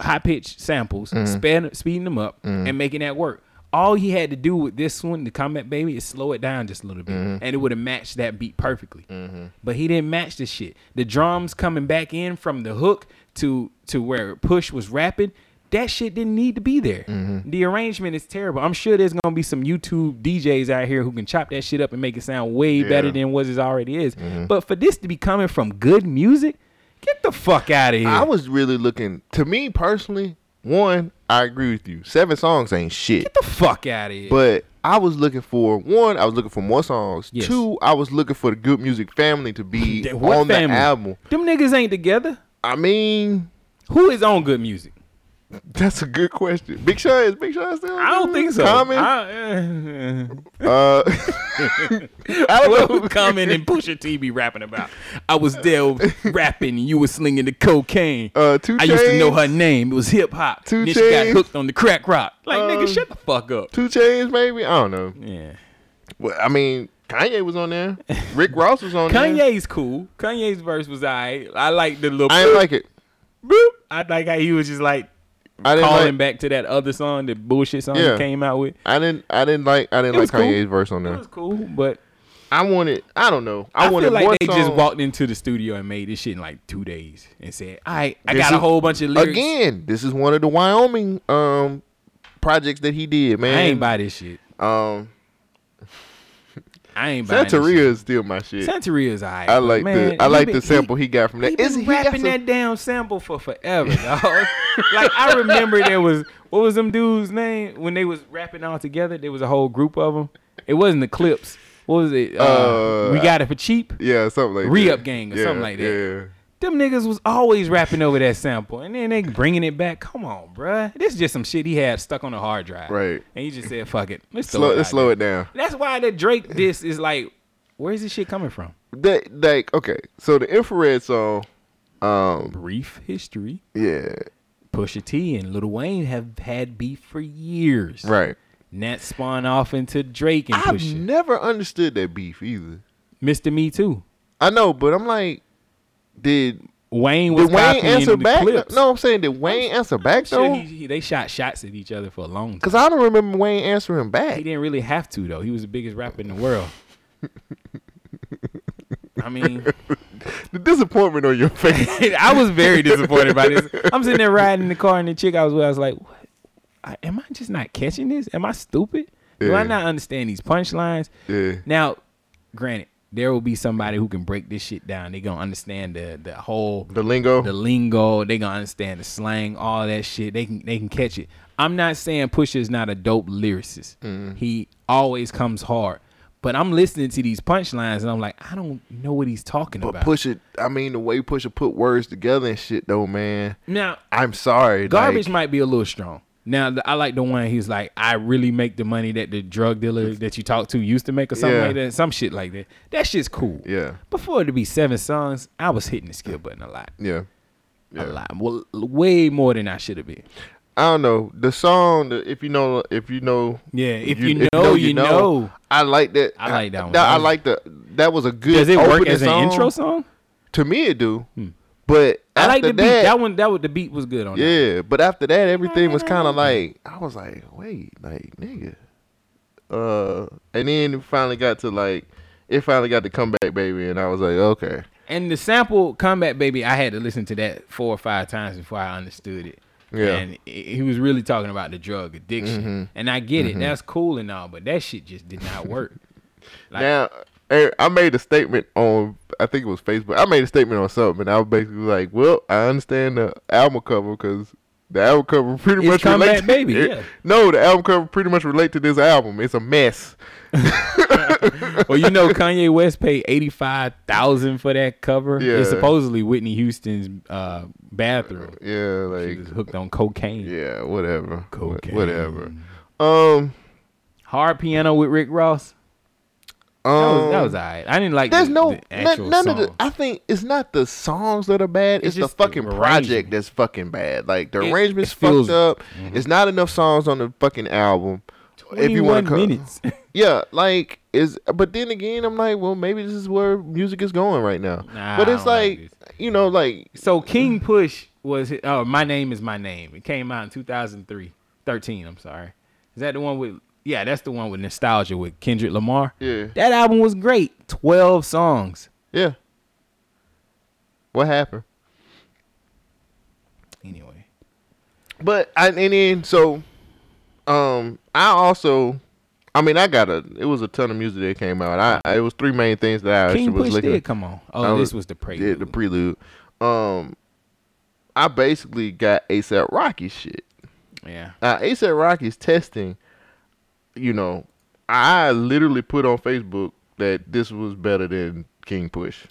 high pitch samples, Mm-hmm. sped, speeding them up and making that work. All he had to do with this one, the Comeback Baby, is slow it down just a little bit, Mm-hmm. and it would have matched that beat perfectly. But he didn't match the shit. The drums coming back in from the hook to to where Push was rapping, that shit didn't need to be there. Mm-hmm. The arrangement is terrible. I'm sure there's gonna be some YouTube DJs out here who can chop that shit up and make it sound way better than what it already is. Mm-hmm. But for this to be coming from good music, get the fuck out of here. I was really looking. To me personally, one, I agree with you. Seven songs ain't shit. get the fuck out of here. But I was looking for one. I was looking for more songs. Yes. Two, I was looking for the Good Music family to be on family? the album. Them niggas ain't together. I mean, Who is on good music? that's a good question. Big Sean is Big Sean still? I don't think so. Common. I, uh, I don't know. Common and Pusha T be rapping about? I was there rapping and you was slinging the cocaine. Uh, Two I used to know her name. It was hip hop. Two Then she got hooked on the crack rock. Like Um, nigga, shut the fuck up. Two Chains, maybe. I don't know. Yeah. Well, I mean, Kanye was on there. Rick Ross was on there. Kanye's cool. Kanye's verse was alright. I like the little. I didn't like it. boop. I like how he was just like I didn't calling like. back to that other song, the bullshit song Yeah. he came out with. I didn't. I didn't like. I didn't like was cool. Kanye's verse on there. It was cool, but I wanted. I don't know. I, I, wanted feel like more they just walked into the studio and made this shit in like two days and said, "All right, I This got a whole bunch of lyrics." Again, this is one of the Wyoming um projects that he did, man. I ain't buy this shit. Um, I ain't buying Santeria is still my shit. Santeria's alright. I like man, the I like been- the sample he, got from that. he Is been he got rapping that damn sample for forever, dog. like I remember there was what was them dudes' name when they was rapping all together. There was a whole group of them. It wasn't the Clipse. What was it? Uh, Uh, we got it for cheap. Yeah, something like Re-up that. gang or Yeah, something like that. Them niggas was always rapping over that sample, and then they bringing it back. Come on, bruh. This is just some shit he had stuck on a hard drive. Right. And he just said, "Fuck it, let's Slow, it." let's slow it down. That's why the Drake diss is like, where's this shit coming from? That like okay, so the infrared song, um, Brief history. yeah, Pusha T and Lil Wayne have had beef for years. right. And that spawned off into Drake and I've Pusha. never understood that beef either. Mr. Me Too. I know, but I'm like, did Wayne was did Wayne answer back? clips. No, I'm saying did Wayne answer back Sure, though? he, he- they shot shots at each other for a long time. Because I don't remember Wayne answering back. He didn't really have to though. He was the biggest rapper in the world. I mean, The disappointment on your face. I was very disappointed by this. I'm sitting there riding in the car, and the chick I was with, I was like, what? I, "Am I just not catching this? Am I stupid? Do I not understand these punchlines?" yeah, Now, granted, there will be somebody who can break this shit down. They gonna understand the the whole the lingo. the lingo. They gonna understand the slang, all that shit. They can they can catch it. I'm not saying Pusha is not a dope lyricist. Mm-hmm. He always comes hard. But I'm listening to these punchlines and I'm like, I don't know what he's talking but about. push it. I mean, the way Pusha put words together and shit, though, man. now, I'm sorry. garbage like, might be a little strong. Now, I like the one he's like, I really make the money that the drug dealer that you talk to used to make or something Yeah. like that. Some shit like that. That shit's cool. Yeah, Before it to be seven songs, I was hitting the skill button a lot. yeah. A lot. Well, way more than I should have been. I don't know the song. If you know, if you know, Yeah, if you know, you know. I like that. I like that one. I, was- like the. That was a good. Does it work as an intro song? To me, it do. Hmm. But I like the beat. that, That one, that was the beat was good on. Yeah, but after that, everything was kind of like I was like, wait, like nigga, uh, and then it finally got to like it finally got to come back, baby, and I was like, okay, And the sample "Comeback Baby," I had to listen to that four or five times before I understood it. Yeah. And he was really talking about the drug addiction, Mm-hmm. and I get it. That's cool and all, but that shit just did not work. Like- now. eh, I made a statement on, I think it was Facebook. I made a statement on something, and I was basically like, "Well, I understand the album cover because the album cover pretty It's much relates. Baby, it- yeah. No, the album cover pretty much relate to this album. It's a mess. well, you know, Kanye West paid eighty five thousand for that cover. Yeah. It's supposedly Whitney Houston's uh, bathroom. Yeah, She like was hooked on cocaine. yeah, whatever, Cocaine. whatever. Um, Hard piano with Rick Ross. That um, was, that was alright. I didn't like There's the, no the none, actual none song. of the. I think it's not the songs that are bad. It's, It's the just the fucking project that's fucking bad. Like the It- arrangement's it feels- Mm-hmm. fucked up. It's not enough songs on the fucking album. If you 21 want to, minutes. yeah, like is. But then again, I'm like, well, maybe this is where music is going right now. Nah, but it's like like, you know, like So King Push was his, oh my name is my name. It came out in 2003, 13. I'm sorry. Is that the one with? Yeah, that's the one with Nosetalgia with Kendrick Lamar. yeah, That album was great. 12 songs. yeah. What happened? Anyway, But I and then so um I also I mean I got a it was a ton of music that came out. I, I it was three main things that I actually King was Push looking did come on. Oh, I this was the prelude. Yeah, the prelude. Um I basically got ASAP Rocky shit. yeah. Now ASAP Rocky's testing, you know, I literally put on Facebook that this was better than King Push.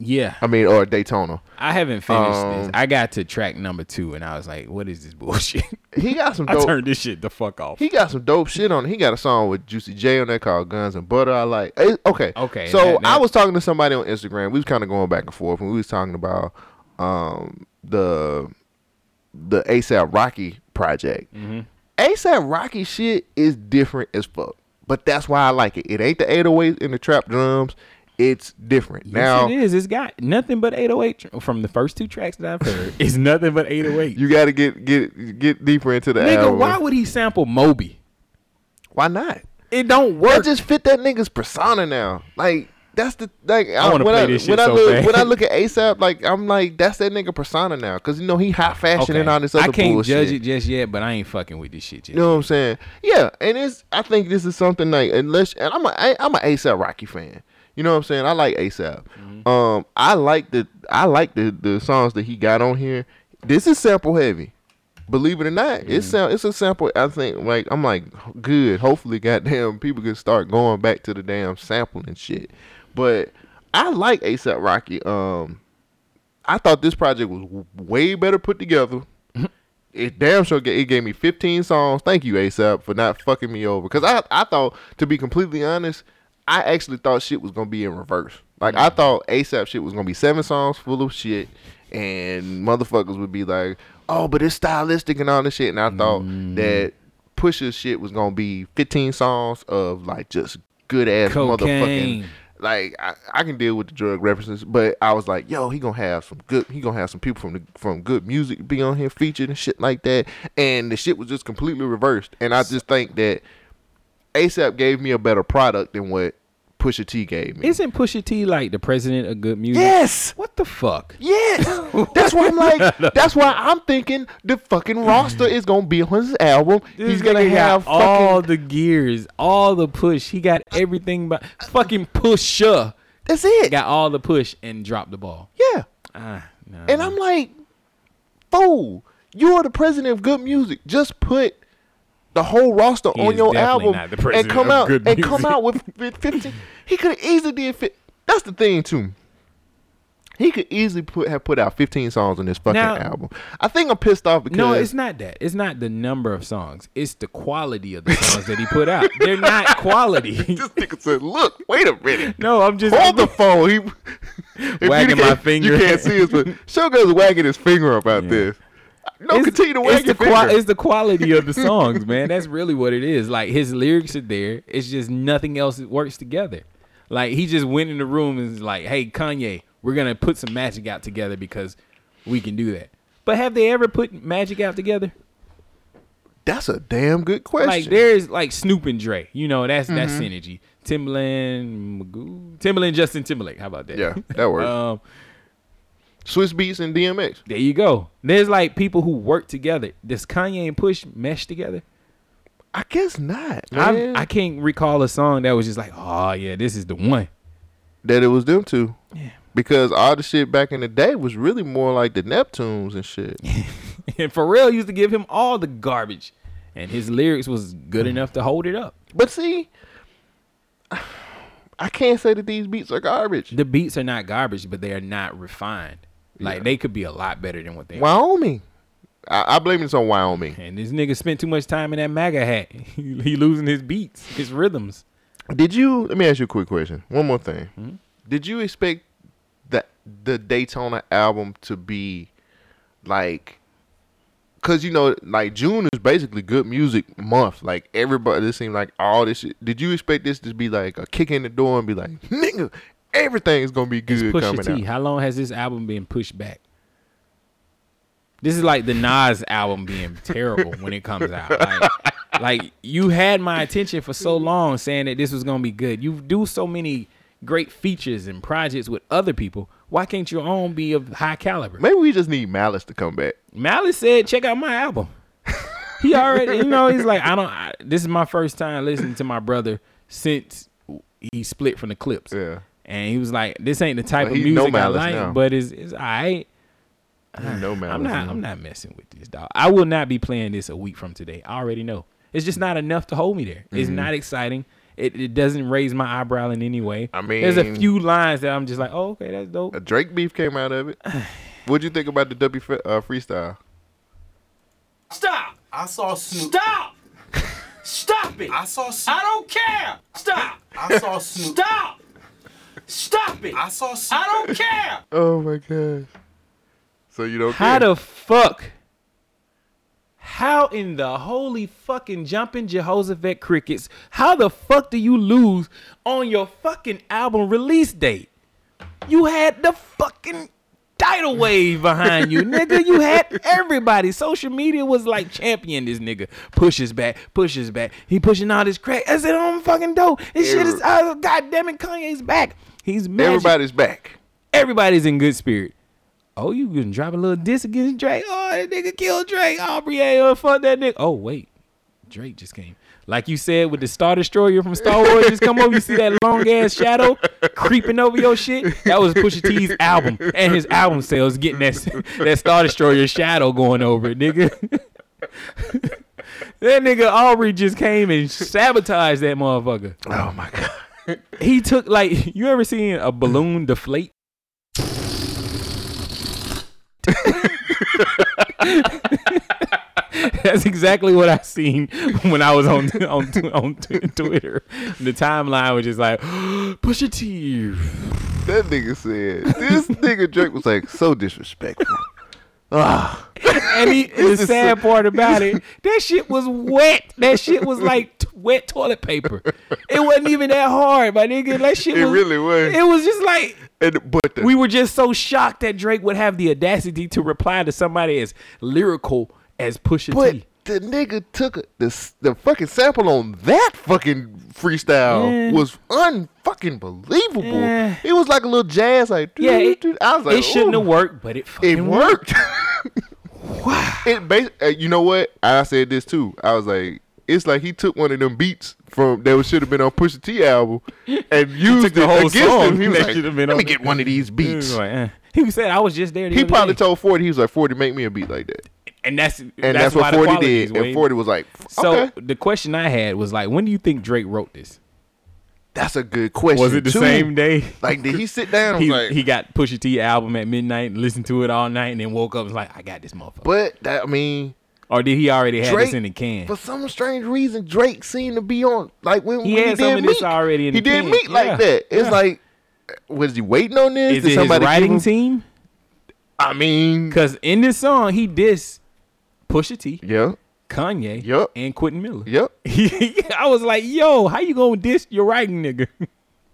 Yeah. I mean or Daytona. I haven't finished this. Um, I got to track number two and I was like, what is this bullshit? He got some I dope turned this shit the fuck off. He got some dope shit on it. He got a song with Juicy J on there called Guns and Butter. I like. Eh, Okay. Okay, So that- that- I was talking to somebody on Instagram. We was kind of going back and forth, and we was talking about um the the ASAP Rocky project. Mm-hmm. ASAP Rocky shit is different as fuck, but that's why I like it. It ain't the 808s and the trap drums. It's different. Yes, now it is. It's got nothing but 808 from the first two tracks that I've heard. it's nothing but 808. you got to get get get deeper into the Nigga, album. why would he sample Moby? Why not? It don't That work. just fit that nigga's persona now. Like that's the like I wanna when play I, this shit when I so look bad. when I look at ASAP, like I'm like that's that nigga persona now, cause you know he high fashion and all this other I can't bullshit. judge it just yet, but I ain't fucking with this shit. Just You know what I'm saying? Yeah, and it's I think this is something like unless and I'm a I, I'm a ASAP Rocky fan. You know what I'm saying? I like ASAP. Mm-hmm. Um, I like the I like the the songs that he got on here. This is sample heavy. Believe it or not, it's Mm. sam- it's a sample. I think like I'm like good. Hopefully, goddamn people can start going back to the damn sampling and shit. But I like ASAP Rocky. Um, I thought this project was w- way better put together. Mm-hmm. It damn sure it gave me 15 songs. Thank you, ASAP, for not fucking me over. Cause I I thought, to be completely honest, I actually thought shit was gonna be in reverse. Like I mm-hmm. thought ASAP shit was gonna be seven songs full of shit, and motherfuckers would be like, "Oh, but it's stylistic and all this shit." And I thought mm-hmm. that Pusha's shit was gonna be 15 songs of like just good ass motherfucking. Like I, I can deal with the drug references, but I was like, yo, he gonna have some good he gonna have some people from the from good music be on here featured and shit like that. And the shit was just completely reversed. And I just think that ASAP gave me a better product than what Pusha T gave me. Isn't Pusha T like the president of good music? yes. What the fuck? Yes. That's why I'm like that's why I'm thinking the fucking roster is gonna be on his album. This He's gonna have all fucking the gears, all the push. He got everything but fucking pusher. that's it. Got all the push and dropped the ball. Yeah. Ah, no. And I'm like, fool, you're the president of good music. Just put the whole roster He on your album and come out and come out with, with 15. He could easily did fit. That's the thing too. He could easily put have put out 15 songs on this fucking Now- album. I think I'm pissed off because no, it's not that. It's not the number of songs. It's the quality of the songs that he put out. They're not quality. this nigga said, "Look, wait a minute." no, I'm just Hold the phone. He Wagging my finger. You can't see us, but Sugar's wagging his finger about Yeah. this. No, It's- continue to it's wag the qua- it's the quality of the songs, man. That's really what it is. Like his lyrics are there. It's just nothing else that works together. Like he just went in the room and was like, "Hey, Kanye, we're gonna put some magic out together because we can do that." But have they ever put magic out together? That's a damn good question. Like there's like Snoop and Dre. You know, that's that's Mm-hmm. synergy. Timbaland, Magoo, Timbaland, Justin Timberlake. How about that? Yeah, that works. um, Swizz Beatz and DMX. there you go. There's like people who work together. Does Kanye and Push mesh together? I guess not, I. I can't recall a song that was just like, oh yeah, this is the one. that it was them two. Yeah. Because all the shit back in the day was really more like the Neptunes and shit. and Pharrell used to give him all the garbage, and his lyrics was good mm. enough to hold it up. but see, I can't say that these beats are garbage. The beats are not garbage, but they are not refined. Like Yeah. they could be a lot better than what they are. Wyoming. I, I blame this on Wyoming. And this nigga spent too much time in that MAGA hat. he, he losing his beats, his rhythms. Did you? Let me ask you a quick question. One more thing. Hmm? Did you expect that the Daytona album to be like? Cause you know, like June is basically good music month. Like everybody, it seemed like all this. Shit. Did you expect this to be like a kick in the door and be like, nigga, everything's gonna be It's good coming Pusha T. out? How long has this album been pushed back? This is like the Nas album being terrible when it comes out. Like, like you had my attention for so long saying that this was gonna be good. You do so many great features and projects with other people. Why can't your own be of high caliber? Maybe we just need Malice to come back. Malice said, "Check out my album." He already, you know, he's like, I don't. I, this is my first time listening to my brother since he split from the Clipse. Yeah, And he was like, "This ain't the type Well, of he know music I like, now. but it's it's alright." you know Malice. I'm not now. I'm not messing with this dog. I will not be playing this a week from today. I already know. It's just not enough to hold me there. Mm-hmm. It's not exciting. It, it doesn't raise my eyebrow in any way. I mean, there's a few lines that I'm just like, oh, okay, that's dope. A Drake beef came out of it. What'd you think about the W uh, freestyle? Stop! I saw Snoop. Stop! Stop it! I saw Snoop. I don't care! Stop! I saw Snoop. Stop! Stop it! I saw Snoop. I don't care! Oh my god. So you don't How care? the fuck? How in the holy fucking jumping Jehoshaphat crickets? How the fuck do you lose on your fucking album release date? You had the fucking tidal wave behind you, nigga. You had everybody. Social media was like champion this nigga. Pushes back, pushes back. He pushing all this crack. I said, I'm fucking dope. This shit is, uh, God damn it, Kanye's back. He's magic. Everybody's back. Everybody's in good spirit. Oh, you can drop a little diss against Drake. Oh, that nigga killed Drake. Aubrey, oh, fuck that nigga. Oh, wait. Drake just came. Like you said with the Star Destroyer from Star Wars, just come over. You see that long ass shadow creeping over your shit? That was Pusha T's album and his album sales getting that that Star Destroyer shadow going over it, nigga. that nigga Aubrey just came and sabotaged that motherfucker. Oh my god. He took like you ever seen a balloon deflate? That's exactly what I seen when I was on on on Twitter. The timeline was just like Pusha T. That nigga said this nigga Drake was like so disrespectful. Ah, And he, the sad part about it, that shit was wet. That shit was like t- wet toilet paper. It wasn't even that hard, my nigga. That shit It was. really was. It was just like and but the, we were just so shocked that Drake would have the audacity to reply to somebody as lyrical as Pusha T. the nigga took a, the the fucking sample on that fucking freestyle Yeah. was unfucking believable. Yeah. It was like a little jazz, like Yeah, it, I was like, it shouldn't have worked, but it It fucking worked. It bas- uh, you know what? I said this too. I was like, it's like he took one of them beats from that should have been on Pusha T album and used the it whole against song him. He was like, let me it." get one of these He beats. was like, eh. He said, "I was just there." The He probably day." told Forty, he was like, Forty, make me a beat like that, and that's and that's, why what Forty did. And Forty was like, So the question I had was like, when do you think Drake wrote this? that's a good question. Was it the too. same day? Like, did he sit down? and he, like, he got Pusha T album at midnight and listened to it all night and then woke up and was like, I got this motherfucker. but that I mean, or did he already have Drake this in the can? for some strange reason, Drake seemed to be on like when He when had he some did of this already in he the did can. meet Yeah. like that. It's Yeah. like, was he waiting on this? Is Did it his writing team? I mean, Because in this song, he dissed Pusha T, yeah, Kanye, Yep. and Quentin Miller. yep. I was like, yo, how you gonna diss your writing nigga?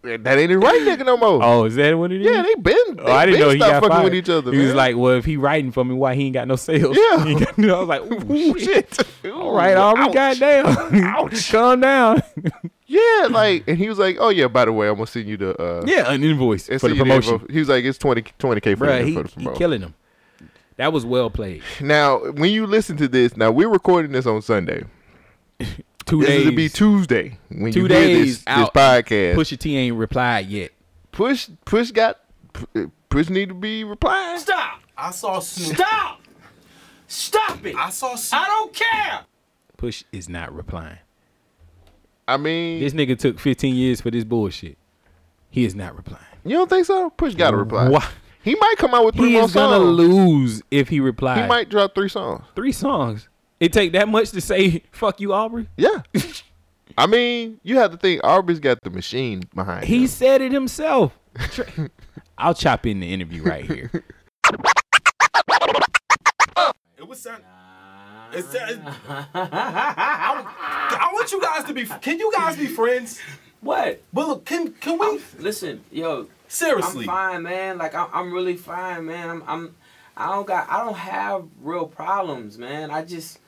That ain't his right nigga no more. oh, is that what it is? yeah, they been. They Oh, I didn't know he got fucking fired. with each other. He was like, "Well, if he writing for me, why he ain't got no sales?" Yeah. He got- I was like, "Ooh, shit! shit. All right, Aubrey, goddamn, ouch, calm down." Yeah, like, and he was like, "Oh yeah, by the way, I'm gonna send you the uh, yeah, an invoice for the you promotion, info." He was like, "It's 20 k for, the, He for the he killing him. That was well played. Now, when you listen to this, now we're recording this on Sunday. Two This days. is to be Tuesday when Two you days hear this, this out. podcast. Pusha T ain't replied yet. push, push got, push need to be replying. Stop! I saw Snoop. Stop! Stop it! I saw Snoop. I don't care! Push is not replying. I mean, This nigga took 15 years for this bullshit. He is not replying. you don't think so? Push got to reply. Why? He might come out with three He more is gonna lose if he replies. He might drop three songs. three songs. It take that much to say "fuck you, Aubrey." Yeah. I mean, you have to think Aubrey's got the machine behind He him. said it himself. I'll chop in the interview right here. It was sound. It's, it, I, I want you guys to be. Can you guys be friends? What? But look, can can we Listen, yo, seriously? I'm fine, man. Like I'm, I'm really fine, man. I'm, I'm, I don't got, I don't have real problems, man. I just,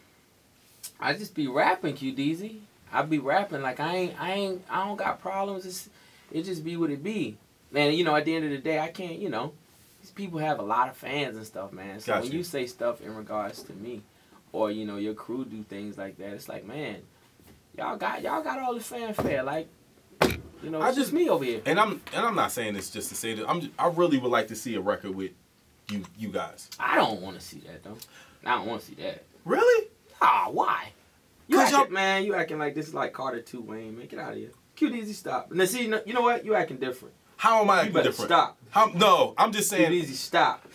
I just be rapping, QDZ. I be rapping like I ain't, I ain't, I don't got problems. It's, it just be what it be, man. You know, at the end of the day, I can't, you know, these people have a lot of fans and stuff, man. So when you say stuff in regards to me, or you know, your crew do things like that, it's like, man, y'all got, y'all got all the fanfare, like. You know, I just me over here. and I'm and I'm not saying this just to say that. I'm. Just, I really would like to see a record with you you guys. I don't want to see that though. I don't want to see that. Really? Ah, why? You acting, man, you acting like this is like Carter Two Wayne. Man, get out of here. QDZ, stop. Now see, you know, you know what? You acting different. How am I acting different? stop. How, no, I'm just saying. QDZ, stop.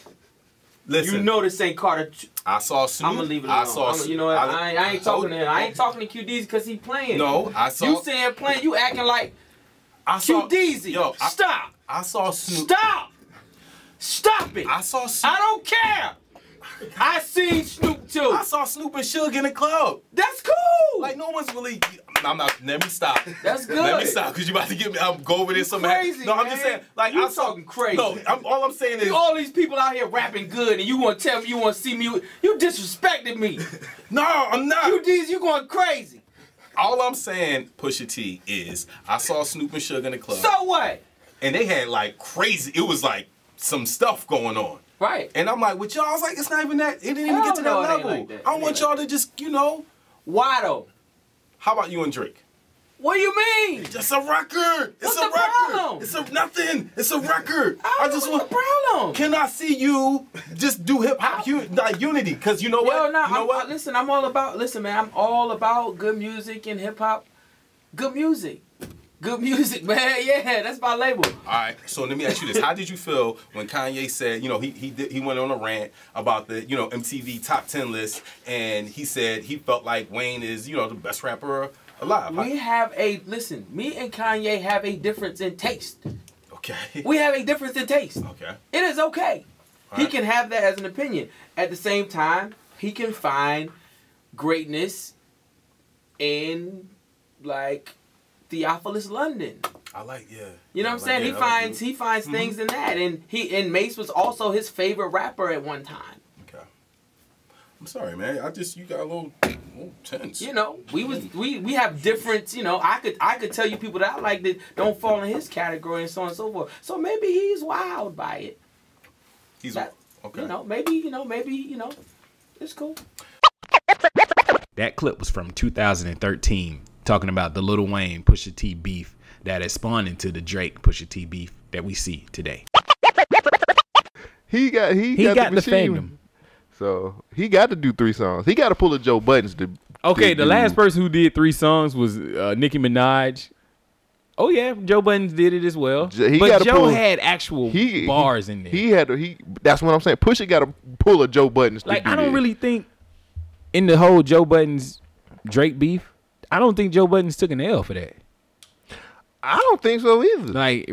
Listen, You know this ain't Carter. Two. I saw Snoop. I'm gonna leave it I alone. saw. I'ma- you know what? I, ain't, I ain't told- talking to him. I ain't talking to QDZ because he playing. No, I saw. You saying playing? You acting like I saw. QDZ. Yo, I, Stop! I saw Snoop. Stop! Stop it! I saw. Snoop. I don't care! I seen Snoop too. I saw Snoop and Suge in the club. That's cool. Like no one's really. I'm not. Let me stop. That's good. Let me stop because you about to get me. I'm go over there. Hap- crazy, No, I'm just saying. Like You I saw, talking crazy. No, I'm, all I'm saying is. You- all these people out here rapping good, and you want to tell me you want to see me? You disrespected me. No, I'm not. QDZ, you going crazy. All I'm saying, Pusha T, is I saw Snoop and Suge in the club, So what? and they had like crazy. It was like some stuff going on. Right. And I'm like, with y'all, I was like, it's not even that. It didn't even get to that no, it ain't level. like that. I It don't ain't want like y'all to just, you know. Why though? How about you and Drake? What do you mean? Just a record. It's What's a the record. problem? It's a nothing. It's a record. I, I just want. the problem. Can I see you just do hip hop like unity? Cause you know what? Yo, nah, you know I'm, what? listen, I'm all about. Listen, man, I'm all about good music and hip hop. Good music. Good music, man. Yeah, that's my label. All right. So let me ask you this: How did you feel when Kanye said, you know, he he did, he went on a rant about the you know MTV top ten list, and he said he felt like Wayne is you know the best rapper alive. We have a listen. Me and Kanye have a difference in taste. okay. We have a difference in taste. okay. It is okay. He can have that as an opinion. At the same time, he can find greatness in like Theophilus London. I like yeah. You know I what I'm like- saying? he finds he finds Mm-hmm. things in that, and he and Mase was also his favorite rapper at one time. Okay. I'm sorry, man. I just you got a little tense. You know, we was mm. we we have different. You know, I could I could tell you people that I like that don't fall in his category and so on and so forth. So maybe he's wild by it. He's That, okay. You know, maybe you know maybe you know, it's cool. That clip was from 2013, talking about the Little Wayne Pusha T beef that has spawned into the Drake Pusha T beef that we see today. He got he, He got, got the machine. fandom. So he got to do three songs. He got to pull a Joe Budden's to. Okay, to the do- last person who did three songs was uh, Nicki Minaj. Oh yeah, Joe Budden's did it as well. He but Joe pull- had actual he bars in there. He had to. He that's what I'm saying. Pusha got to pull a Joe Budden's. like do I don't that. really think in the whole Joe Budden's Drake beef, I don't think Joe Budden's took an L for that. I don't think so either. Like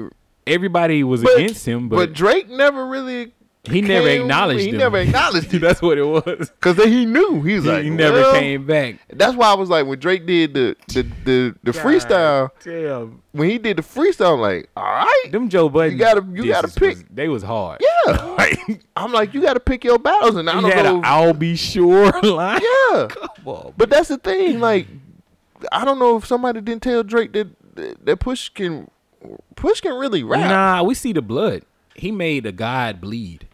everybody was But- against him, but, but, Drake never really. He never came- acknowledged He him. never acknowledged it That's what it was. because then he knew he was He, like he never well, came back. That's why I was like when Drake did the the the, the freestyle. Damn. When he did the freestyle, I'm like, all right, Them Joe Budden's. gotta- you gotta pick- was- they was hard. yeah. Like, I'm like, you got to pick your battles, and I don't know. a I'll be sure line. yeah, Come on. but that's the thing. Like, I don't know if somebody didn't tell Drake that that Push can Push can really rap. Nah, we see the blood. He made a god bleed.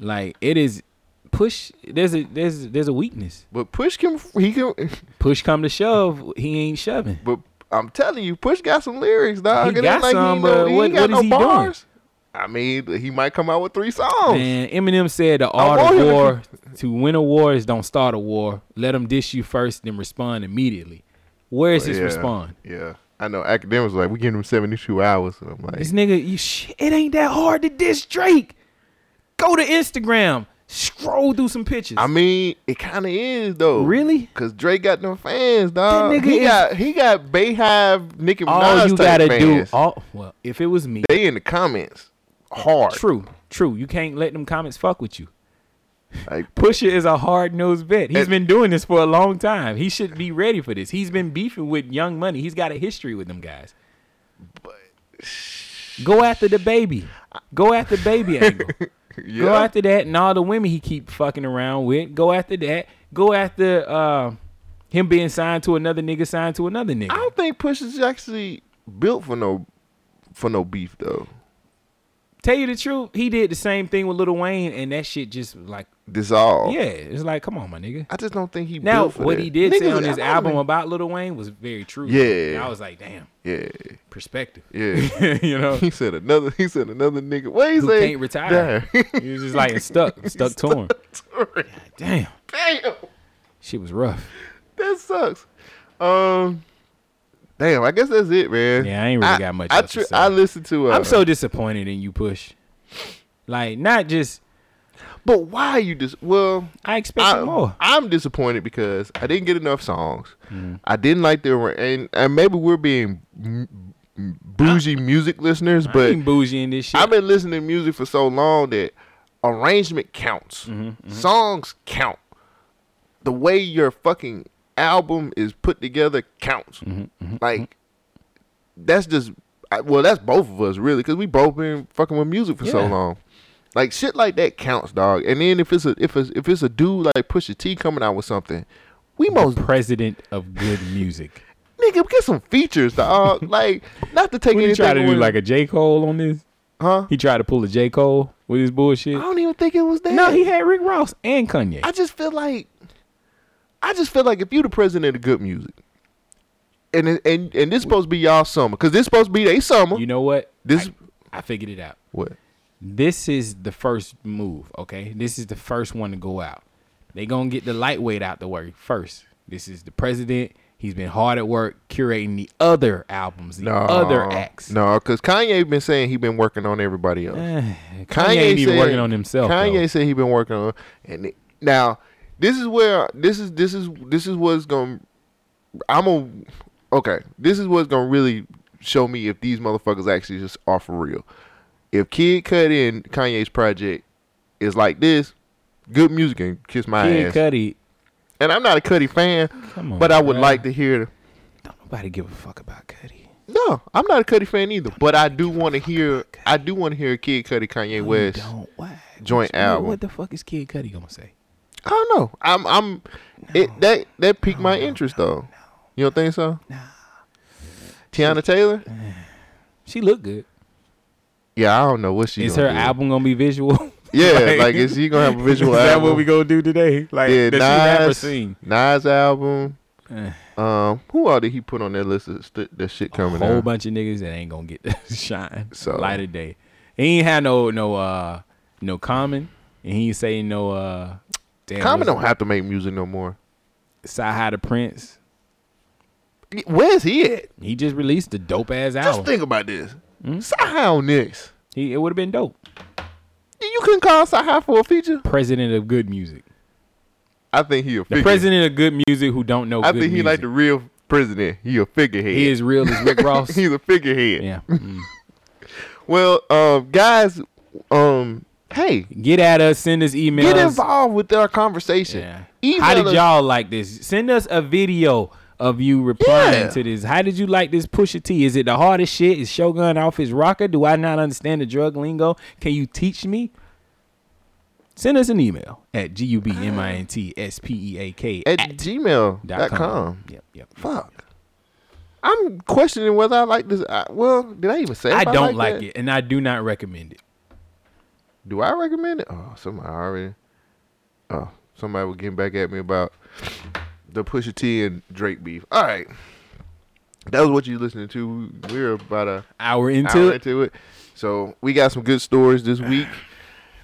Like it is push. There's a there's there's a weakness. But Push can he can. Push come to shove, he ain't shoving. But I'm telling you, Push got some lyrics, dog. He It got like some, he ain't but no, he what- got what is no he doing? bars. I mean, he might come out with three songs. Man, Eminem said the art of war to win a war is don't start a war. Let them dish you first, then respond immediately. Where is oh, his yeah, response? Yeah, I know. Academics like we giving him 72 hours. And I'm like, This nigga, you sh- it ain't that hard to diss Drake. Go to Instagram, scroll through some pictures. I mean, it kind of is though. Really? Cause Drake got them fans, dog. That nigga he is- got he got BeyHive, Nicki Minaj all you type gotta do, fans. all well, if it was me, they in the comments hard. true, true. You can't let them comments fuck with you. Like, Pusha is a hard nosed vet. He's And- been doing this for a long time. He should be ready for this. He's been beefing with Young Money. He's got a history with them guys. But go after the baby. Go after baby angle. Yeah. Go after that and all the women he keep fucking around with. Go after that. Go after uh, him being signed to another nigga, signed to another nigga. I don't think Push is actually built for no for no beef though. Tell you the truth, he did the same thing with Lil Wayne, and that shit just like, dissolved. yeah, it's like, come on, my nigga. I just don't think he Now, built for what that. he did say on his album mean- about Lil Wayne was very true. Yeah. And I was like, damn, Yeah. perspective. Yeah. you know, He said another. He said another nigga. What he say? can't retire. Damn. he was just like stuck, stuck to him. Damn, Damn. shit was rough. That sucks. Um. Damn. I guess that's it, man. Yeah, I ain't really got much I tr- say. I listened to. Uh, I'm so disappointed in you, Push. Like, not just But why you just? Well, I expected I, more. I'm disappointed because I didn't get enough songs. Mm-hmm. I didn't like the and and maybe we're being bougie music listeners, I but bougie in this shit. I've been listening to music for so long that arrangement counts. Mm-hmm, Songs count. The way your fucking album is put together counts. Mm-hmm, Like that's just I, well, that's both of us really, because we both been fucking with music for so long. Like shit like that counts, dog. And then if it's a if it's if it's a dude like Pusha T coming out with something, we most president of good music. nigga get some features, dog. like not to take What he try to do like a J Cole on this? huh? He tried to pull a J Cole with his bullshit. I don't even think it was that. No, he had Rick Ross and Kanye. I just feel like I just feel like if you the president of good music, and and and this supposed to be y'all summer, cause this supposed to be they summer. you know what? This- I, I figured it out. what? This is the first move, okay? This is the first one to go out. They gonna get the lightweight out the way first. This is the president He's been hard at work curating the other albums, the No, other acts. No, because Kanye been saying he been working on everybody else. Eh, Kanye, ain't even working on himself. Kanye though. said he been working on, and it- now this is where this is this is this is what's gonna. I'm a okay. This is what's gonna really show me if these motherfuckers actually just are for real. If Kid Cudi in Kanye's project is like this, good music and kiss my ass. Kid ass. Cudi. And I'm not a Cudi fan, on, but I would like to hear. Don't nobody give a fuck about Cudi. No, I'm not a Cudi fan either, but I do want to hear. I do want to hear Kid Cudi, Kanye West. Don't why? joint What- album. What the fuck is Kid Cudi gonna say? I don't know. I'm. I'm. It that that piqued my interest though. You don't think so? Nah. Teyana Taylor. She look good. Yeah, I don't know what she. is her do. album gonna be visual? Yeah, like, is she gonna have a visual is that album? what we gonna do today? Like Yeah, that she never Nas. seen. Nas album. Eh. Um, who all did he put on that list of st- that shit coming out? A whole out? bunch of niggas that ain't gonna get the shine. So- light of day. He ain't had no no uh no common, and he ain't say no uh. Damn, Common don't have to make music no more. CyHi the Prynce. Where's he at? He just released a dope ass album. Just think about this. Hmm? CyHi on this. He it would have been dope. You couldn't call CyHi for a feature. President of good music. I think he a The president of good music who don't know I think he music. like the real president. He a figurehead. he is real as Rick Ross. He's a figurehead. yeah. Mm. Well, um, guys, um, hey, Get at us. Send us emails. get involved with our conversation. Yeah. Email How did us- y'all like this? Send us a video of you replying Yeah. to this. How did you like this Pusha T? Is it the hardest shit? Is Shogun off his rocker? Do I not understand the drug lingo? Can you teach me? Send us an email at g u b m i n t s p e a k at, at gmail.com. dot com. Yep, yep. Fuck. I'm questioning whether I like this. I, well, did I even say? I if don't like that? it, and I do not recommend it. Do I recommend it? Oh, somebody already. Oh, somebody was getting back at me about the Pusha T and Drake beef. All right, that was what you listening to. We're about a Hour into hour it. into it, so we got some good stories this week.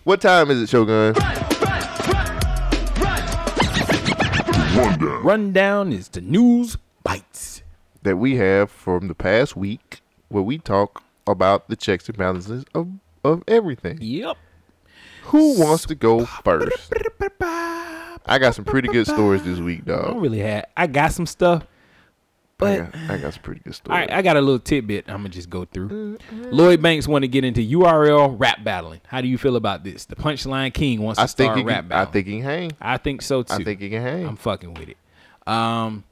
What time is it, Shogun? Rundown is the news bites. That we have from the past week, where we talk about the checks and balances of of everything. Yep. Who wants to go first? I got some pretty good stories this week, I don't really have. I got some stuff, I but got, I got some pretty good stories. right, I got a little tidbit. I'm gonna just go through. Lloyd Banks want to get into URL rap battling. How do you feel about this? The Punchline King wants I to start think he rap can, I battling. think he can hang. I think so too. I think he can hang. I'm fucking with it. Um,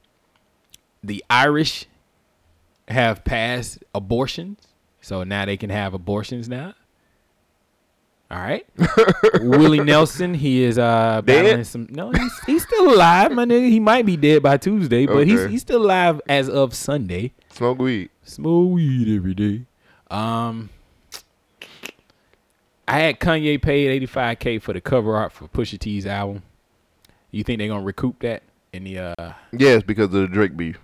the Irish have passed abortions, so now they can have abortions now. All right. Willie Nelson, he is uh Dead? battling some. No, he's, he's still alive, my nigga. He might be dead by Tuesday, but he's he's still alive as of Sunday. Smoke weed. Smoke weed every day. Um, I had Kanye paid 85k for the cover art for Pusha T's album. You think they're gonna recoup that in the uh? Yes, because of the Drake beef.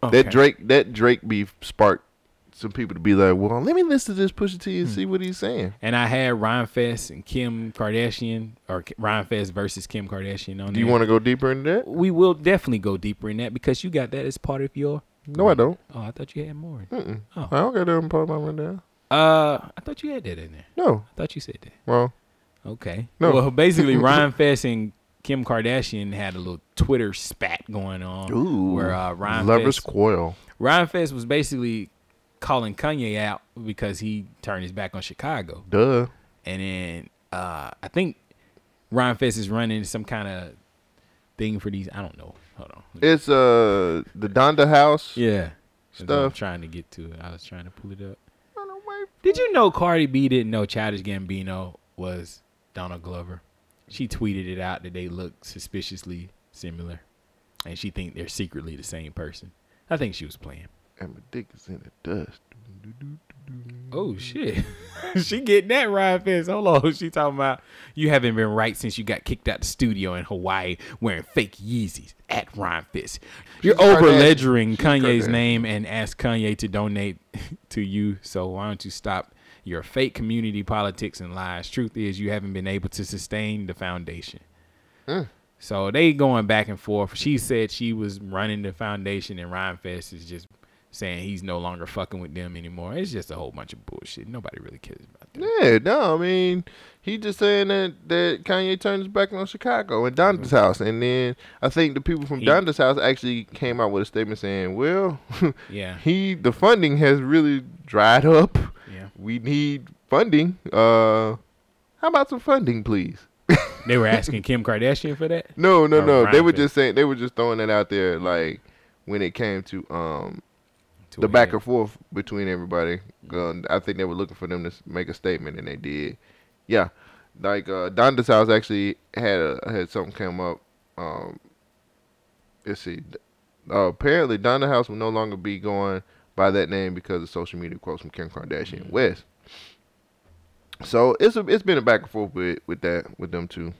okay. That Drake that Drake beef sparked some people to be like, well, let me listen to this Pusha T and see what he's saying. And I had Rhymefest and Kim Kardashian, or Rhymefest versus Kim Kardashian on Do you want to go deeper in that? We will definitely go deeper in that because you got that as part of your. No, I don't. Oh, I thought you had more. Mm-mm. Oh. I don't got that in part of my rundown. Uh, I thought you had that in there. No. I thought you said that. Well, Okay. No. Well, basically, Rhymefest and Kim Kardashian had a little Twitter spat going on. ooh. Where uh, Ryan Lovers Fest, Coil. Rhymefest was basically calling Kanye out because he turned his back on Chicago, Duh. and then uh, I think Rhymefest is running some kind of thing for these. I don't know. Hold on. It's uh the Donda House. yeah. What I'm Stuff. trying to get to it. I was trying to pull it up. Did you know Cardi B didn't know Childish Gambino was Donald Glover? She tweeted it out that they look suspiciously similar, and she think they're secretly the same person. I think she was playing. And my dick is in the dust. Oh shit, she getting that Rhymefest. Hold on, she talking about you haven't been right since you got kicked out the studio in Hawaii wearing fake Yeezys at Rhymefest. You're over ledgering Kanye's name and ask Kanye to donate to you. So why don't you stop your fake community politics and lies? Truth is, you haven't been able to sustain the foundation. Mm. So they going back and forth. She said she was running the foundation, and Rhymefest is just saying he's no longer fucking with them anymore. It's just a whole bunch of bullshit. Nobody really cares about that. Yeah, no, I mean, he just saying that that Kanye turned his back on Chicago and Donda's house, and then I think the people from He- Donda's house actually came out with a statement saying, "Well, Yeah. he the funding has really dried up. Yeah. We need funding. Uh, how about some funding, please?" They were asking Kim Kardashian for that. No, no, Or no. They were just saying they were just throwing that out there, like when it came to um the back head. and forth between everybody. Um, I think they were looking for them to make a statement, and they did. Yeah, like uh, Donda's house actually had a, had something come up. Um, let's see. Uh, apparently, Donda House will no longer be going by that name because of social media quotes from Kim Kardashian West. So it's a, it's been a back and forth with with that with them too.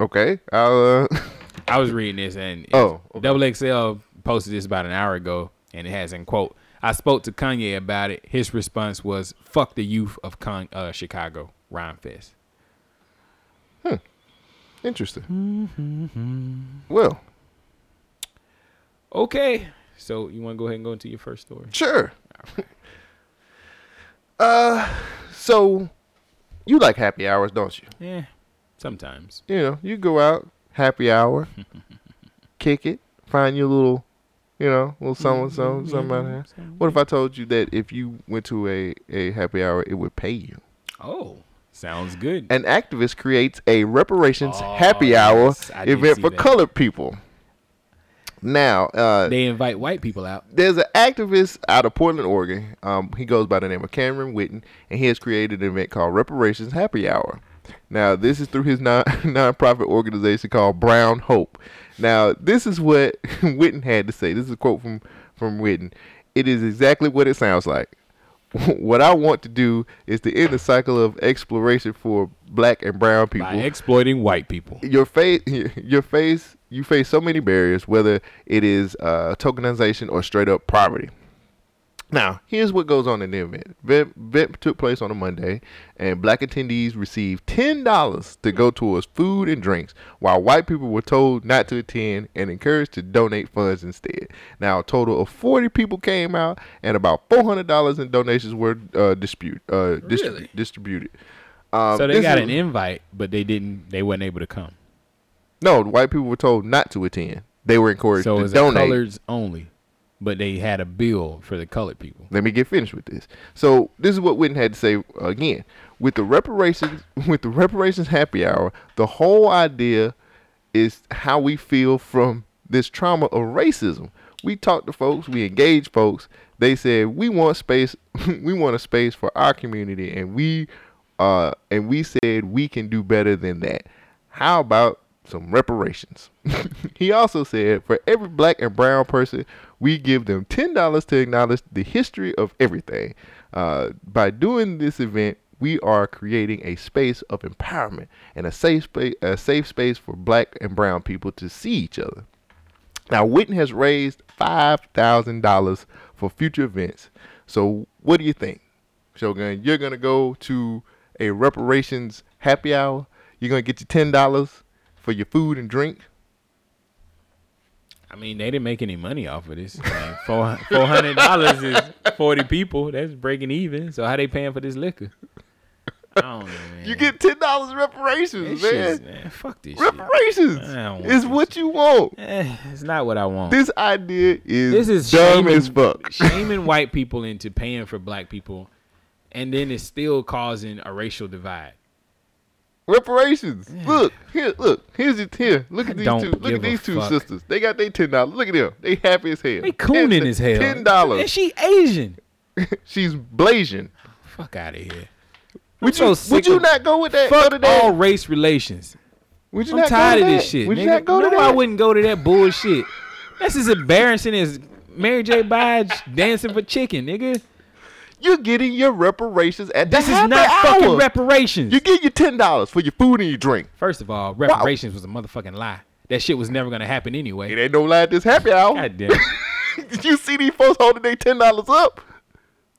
Okay, I'll. Uh, I was reading this and Oh, okay. Double XL posted this about an hour ago and it has in quote. I spoke to Kanye about it. His response was "Fuck the youth of Con- uh, Chicago, Rhymefest." Hmm. Interesting. Well, Okay, so you want to go ahead and go into your first story? sure. uh, so you like happy hours, don't you? Yeah, sometimes. You know, you go out happy hour, kick it, find your little, you know, little something, something, something out there. What if I told you that if you went to a a happy hour, it would pay you? Oh, sounds good. An activist creates a reparations Oh, happy hour yes, I event for that. colored people. Now, uh, they invite white people out. there's an activist out of Portland, Oregon. Um, he goes by the name of Cameron Whitten, and he has created an event called Reparations Happy Hour. Now, this is through his non nonprofit organization called Brown Hope. Now, this is what Whitten had to say. This is a quote from from Whitten. It is exactly what it sounds like. what I want to do is to end the cycle of exploration for black and brown people by exploiting white people. your face your face you face so many barriers whether it is uh, tokenization or straight up poverty now here's what goes on in the event event, event took place on a monday and black attendees received $10 to go towards food and drinks while white people were told not to attend and encouraged to donate funds instead now a total of 40 people came out and about $400 in donations were uh, dispute, uh, distri- Really? distributed um, So they got is- an invite, but they didn't. They weren't able to come. No, white people were told not to attend. They were encouraged So to it's donate. colors only, but they had a bill for the colored people. Let me get finished with this. So this is what Whitten had to say again. With the reparations, with the reparations happy hour, the whole idea is how we feel from this trauma of racism. We talked to folks, we engage folks. They said we want space, we want a space for our community, and we, uh, and we said we can do better than that. How about some reparations? he also said for every black and brown person, we give them ten dollars to acknowledge the history of everything. Uh, by doing this event, we are creating a space of empowerment and a safe space, a safe space for black and brown people to see each other. Now, Whitten has raised five thousand dollars for future events. So, what do you think, Shogun? You're gonna go to a reparations happy hour. You're gonna get your ten dollars for your food and drink. I mean, they didn't make any money off of this. I mean, four hundred dollars is forty people. That's breaking even. So how they paying for this liquor? I don't know, man. You get ten dollars reparations, man. man. Fuck this. Reparations is what you want. Eh, it's not what I want. This idea is, this is dumb shaming, as fuck. shaming white people into paying for black people, and then it's still causing a racial divide. Reparations. Look here. Look here's it. Here. Look I at these two. Look at these two fuck. sisters. They got their ten dollars. Look at them. They happy as hell. They cooning as hell. Ten dollars. And she Asian. She's blazing. Fuck out of here. Would so you? sick Would you not go with that? Fuck that? all race relations. Would you I'm not tired to of this that? shit. Would you nigga. not go no, to that? I wouldn't go to that bullshit. That's as embarrassing as Mary J. Blige dancing for chicken, nigga. You're getting your reparations at This the is not hour. fucking reparations. You get your ten dollars for your food and your drink. First of all, reparations was a motherfucking lie. That shit was never gonna happen anyway. It ain't no lie at this happy hour. God damn. it. Did you see these folks holding their ten dollars up?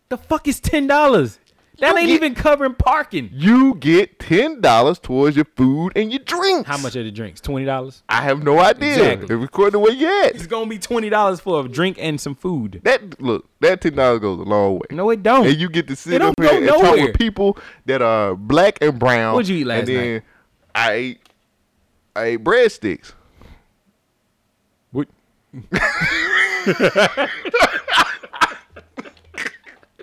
the fuck is ten dollars? That You ain't get- even covering parking. You get ten dollars towards your food and your drinks. How much are the drinks? Twenty dollars. I have no idea. Exactly. If according to where you It's gonna be twenty dollars for a drink and some food. That look, that ten dollars goes a long way. No, it don't. And you get to sit It up here go and talk with people that are black and brown. What'd you eat last and then I ate I ate breadsticks. What?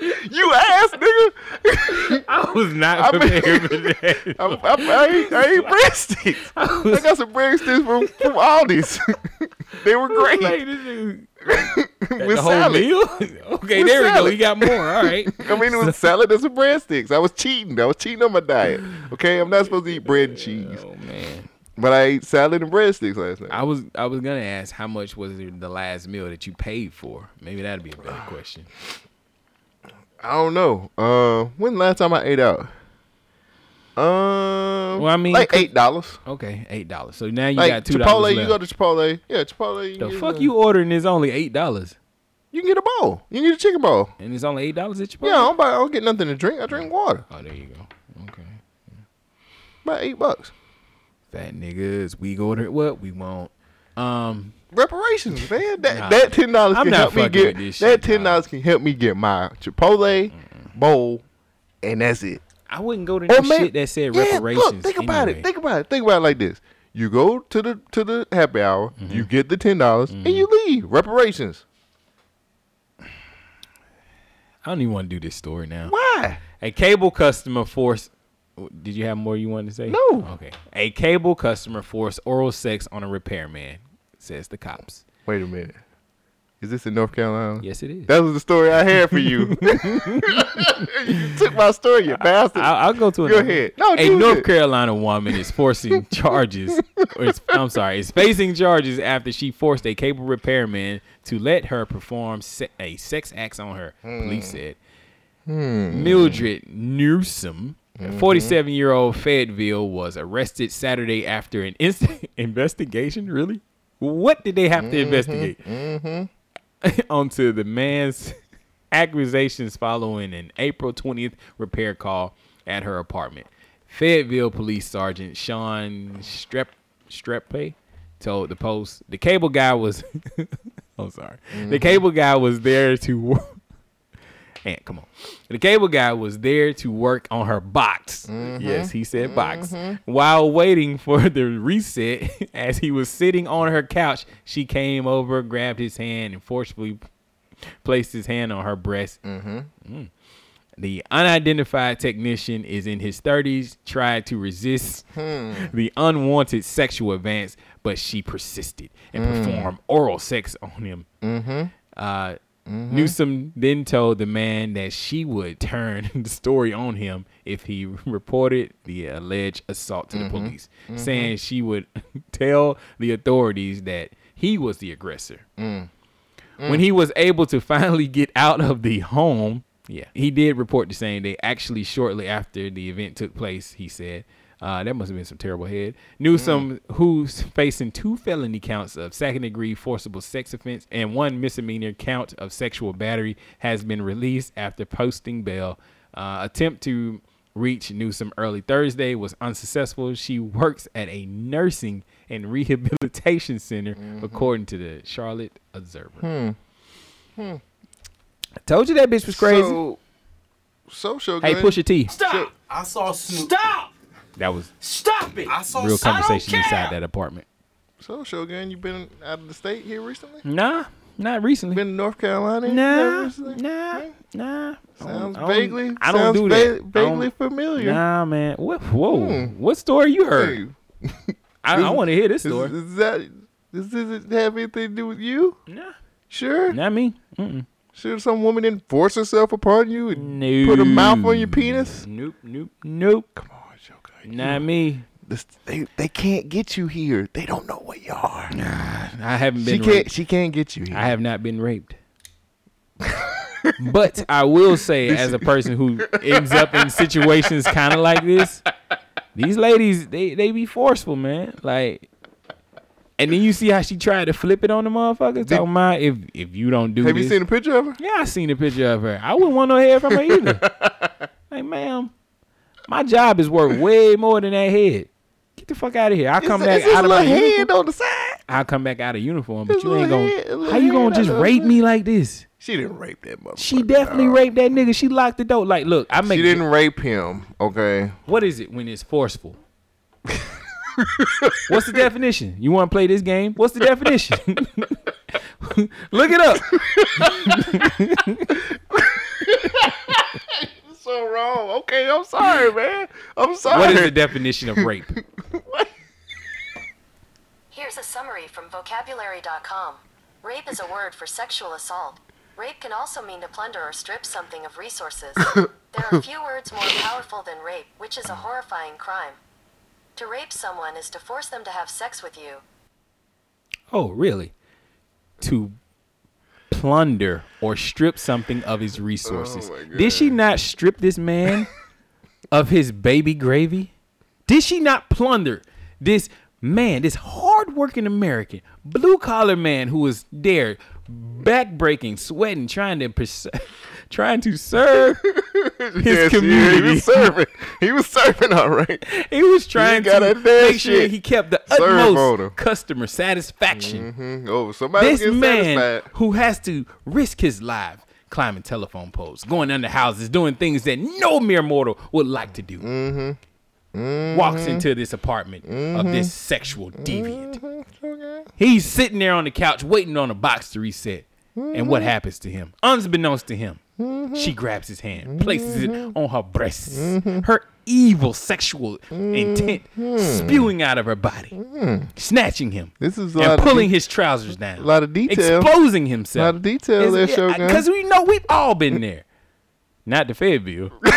You ass nigga. I was not I mean- prepared for that. I, I, I, ate, I ate breadsticks. I got some breadsticks from, from Aldi's. they were great. Like, with the whole salad. meal? okay, With there we go. You got more. All right. I mean, it was salad and some breadsticks. I was cheating. I was cheating on my diet. Okay, I'm not supposed to eat bread and oh, cheese, Oh man. but I ate salad and breadsticks last night. I was I was gonna ask how much was the last meal that you paid for? Maybe that'd be a better question. I don't know. Uh, when last time I ate out? Um, Well, I mean, like eight dollars. Okay, eight dollars. So now you Like got two Chipotle, dollars you go to Chipotle. Yeah, Chipotle. You the fuck a- you ordering is only eight dollars, You can get a bowl. You can get a chicken bowl. and it's only eight dollars at Chipotle. Yeah, I don't, buy, I don't get nothing to drink. I drink water. Oh, there you go. Okay. About eight bucks. Fat niggas, we order what we want. Um, Reparations, man. That Nah. that ten dollars can help me get with this that shit, ten dollars can help me get my Chipotle bowl, and that's it. I wouldn't go to Or no man- shit that said Yeah, reparations. Look, think about it. Think about it. Think about it like this: you go to the to the happy hour, Mm-hmm. you get the ten dollars, and you leave. Reparations. I don't even want to do this story now. Why? A cable customer forced. Did you have more you wanted to say? No. Okay. A cable customer forced oral sex on a repairman, says the cops. Wait a minute. Is this in North Carolina? Yes, it is. That was the story I had for you. you took my story, you bastard. I'll, I'll go to Go another. ahead. No, a North it. Carolina woman is forcing charges. Or is, I'm sorry, is facing charges after she forced a cable repairman to let her perform se- a sex act on her. Hmm. Police said. Hmm. Mildred Newsom, a mm-hmm. 47 year old Fayetteville, was arrested Saturday after an inst- investigation. Really? What did they have to mm-hmm, investigate? Mm-hmm. onto the man's accusations following an April 20th repair call at her apartment. Fayetteville Police Sergeant Sean Strep Streppe told the Post the cable guy was I'm sorry. The mm-hmm. cable guy was there to And come on. The cable guy was there to work on her box. Mm-hmm. Yes, he said mm-hmm. box. While waiting for the reset, as he was sitting on her couch, she came over, grabbed his hand, and forcefully placed his hand on her breast. Mm-hmm. Mm. The unidentified technician is in his 30s, tried to resist hmm. the unwanted sexual advance, but she persisted and hmm. performed oral sex on him. Uh, Mm-hmm. Newsom then told the man that she would turn the story on him if he reported the alleged assault to the mm-hmm. police, mm-hmm. saying she would tell the authorities that he was the aggressor. Mm. Mm. When he was able to finally get out of the home, yeah, he did report the same day. Actually, shortly after the event took place, he said, uh, that must have been some terrible head. Newsom, who's facing two felony counts of second degree forcible sex offense and one misdemeanor count of sexual battery, has been released after posting bail. Uh, attempt to reach Newsom early Thursday was unsuccessful. She works at a nursing and rehabilitation center, according to the Charlotte Observer. I told you that bitch was crazy. So, social. hey, Gun, push your T. Stop! I saw Snoop. Stop! That was Stop it! I saw real conversation inside that apartment. So, Shogun, you been out of the state here recently? Nah, not recently. Been to North Carolina? Nah, nah, nah. Sounds I vaguely. I don't sounds do that. I vaguely don't- familiar. Nah, man. What? Whoa. Hmm. What story you heard? Hey, I, I want to hear this is, story. is that does this have anything to do with you? Nah, Sure. not me. Mm-mm. Sure, some woman didn't force herself upon you and No. put a mouth on your penis. Nope, nope, nope. Come on, Shogun. Not me. This, they they can't get you here. They don't know where you are. Nah, I haven't been. She can't. raped. She can't get you here. I have not been raped. but I will say, as a person who ends up in situations kind of like this, these ladies they they be forceful, man. Like, and then you see how she tried to flip it on the motherfucker. Talking about oh, if if you don't do have this, you seen a picture of her? yeah, I seen a picture of her. I wouldn't want no hair from her either. like, man, ma'am, my job is worth way more than that head. Get the fuck out of here. I'll come Is back this- is out of my little uniform. on the side. I'll come back out of uniform, but His you ain't gonna. head- how you gonna just rape me like this? She didn't rape that motherfucker. She definitely dog. raped that nigga. She locked the door. Like, look, I make. She didn't rape him. Okay. What is it when it's forceful? What's the definition? You want to play this game? What's the definition? Look it up. So wrong. Okay, I'm sorry, man. I'm sorry. What is the definition of rape? Here's a summary from vocabulary.com. Rape is a word for sexual assault. Rape can also mean to plunder or strip something of resources. there are few words more powerful than rape, which is a horrifying crime. To rape someone is to force them to have sex with you. Oh, really? To plunder or strip something of his resources. Oh Did she not strip this man of his baby gravy? Did she not plunder this man, this hardworking American, blue collar man who was there, back breaking, sweating, trying to pers- trying to serve his Yes, yeah, community. he was serving. He was serving all right. He was trying got to make sure he kept the Serve utmost customer satisfaction. Mhm. Oh, somebody This man satisfied. who has to risk his life climbing telephone poles, going under houses, doing things that no mere mortal would like to do. Mm-hmm. Walks into this apartment of this sexual deviant. Mm-hmm. He's sitting there on the couch waiting on a box to reset. And Mm-hmm. what happens to him? Unbeknownst to him, she grabs his hand, places it Mm-hmm. on her breasts, her evil sexual intent spewing out of her body, snatching him, Mm-hmm. This is and pulling de- his trousers down. a lot of detail. Exposing himself. A lot of detail there, Shogun. Because we know we've all been there. Not the Fayetteville. but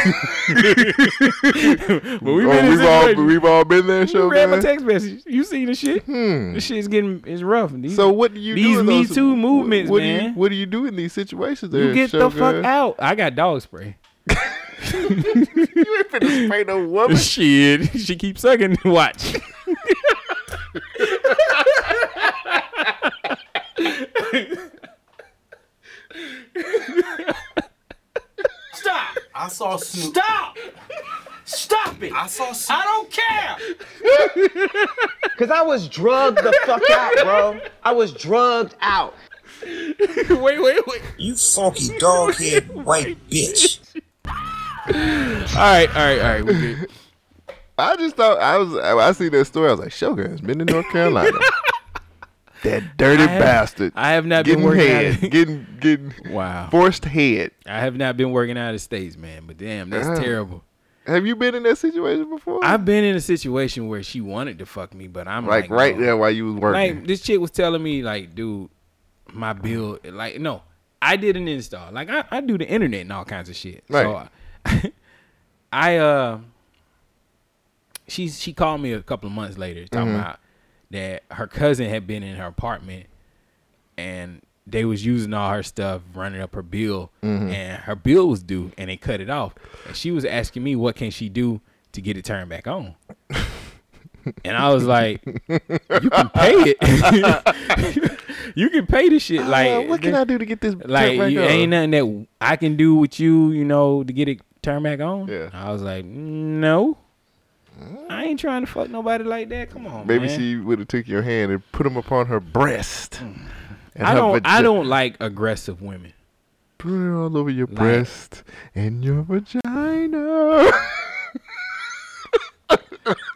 we've Oh, we've all we've all been there, You read my text message. You seen the shit? Hmm. This shit's getting it's rough. These, So what do you these do? in Me those, Too movements, what Do man. you, what do you do in these situations? There, you get the fuck out. I got dog spray. You ain't finna spray no woman. Shit, she keeps sucking. Watch. Stop! I saw Snoop. Stop! Stop it! I saw Snoop. I don't care! Cause I was drugged the fuck out, bro. I was drugged out. wait, wait, wait. You funky doghead white bitch. All right, all right, all right. We good. I just thought I was. I see that story. I was like, Shogun's been to North Carolina. That dirty I have- bastard. I have not getting been working head, out. Of, getting getting wow. forced head. I have not been working out of states, man. But damn, that's Uh. terrible. Have you been in that situation before? I've been in a situation where she wanted to fuck me, but I'm like like, right no. there while you was working. Like this chick was telling me, like, dude, my bill, like, no, I did an install. Like, I, I do the internet and all kinds of shit. So, I, I uh, she she called me a couple of months later talking Mhm. about that her cousin had been in her apartment and they was using all her stuff, running up her bill, Mhm. and her bill was due, and they cut it off. And she was asking me, what can she do to get it turned back on? And I was like, you can pay it. you can pay the shit. Like, Uh, what can I do to get this like back you, on? ain't nothing that I can do with you, you know, to get it turned back on. Yeah. I was like, no, I ain't trying to fuck nobody like that. Come on, Maybe man. she would have took your hand and put them upon her breast. Mm. and I her don't. I vagi- don't like aggressive women. Put it all over your Like- breast and your vagina.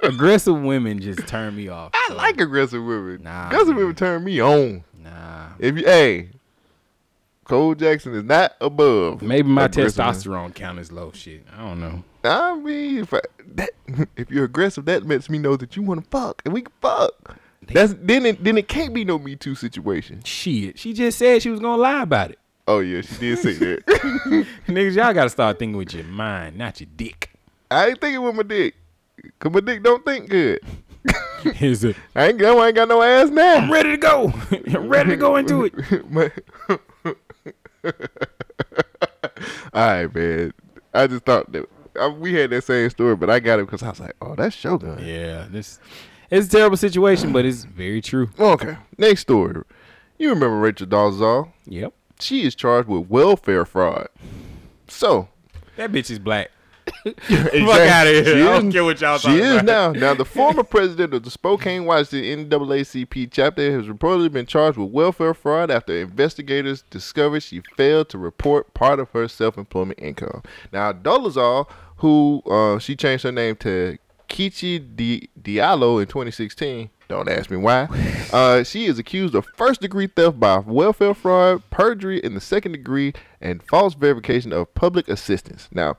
aggressive women just turn me off. I like aggressive women. Nah, aggressive man. women turn me on. Nah. If you, hey, Cole Jackson is not above. Maybe my testosterone count is low. Shit, I don't know. I mean, if I, that, if you're aggressive, that lets me know that you want to fuck, and we can fuck. That's then it then it can't be no Me Too situation. Shit, she just said she was gonna lie about it. Oh yeah, she did say that. Niggas, y'all gotta start thinking with your mind, not your dick. I ain't thinking with my dick, cause my dick don't think good. Is it? I ain't, I ain't got no ass now. I'm ready to go. I'm ready to go into it. My- All right, man. I just thought that I, we had that same story, but I got it because I was like, "Oh, that's Shogun." Yeah, this it's a terrible situation, but it's very true. Okay. Next story. You remember Rachel Dolezal? Yep. She is charged with welfare fraud. So, That bitch is black. Exactly. outta here. She I don't is- care what y'all She is about. now. Now, the former president of the Spokane Washington NAACP chapter has reportedly been charged with welfare fraud after investigators discovered she failed to report part of her self-employment income. Now, Dolezal, who uh, she changed her name to Kichi Di- Diallo in 2016. Don't ask me why. Uh, she is accused of first degree theft by welfare fraud, perjury in the second degree, and false verification of public assistance. Now,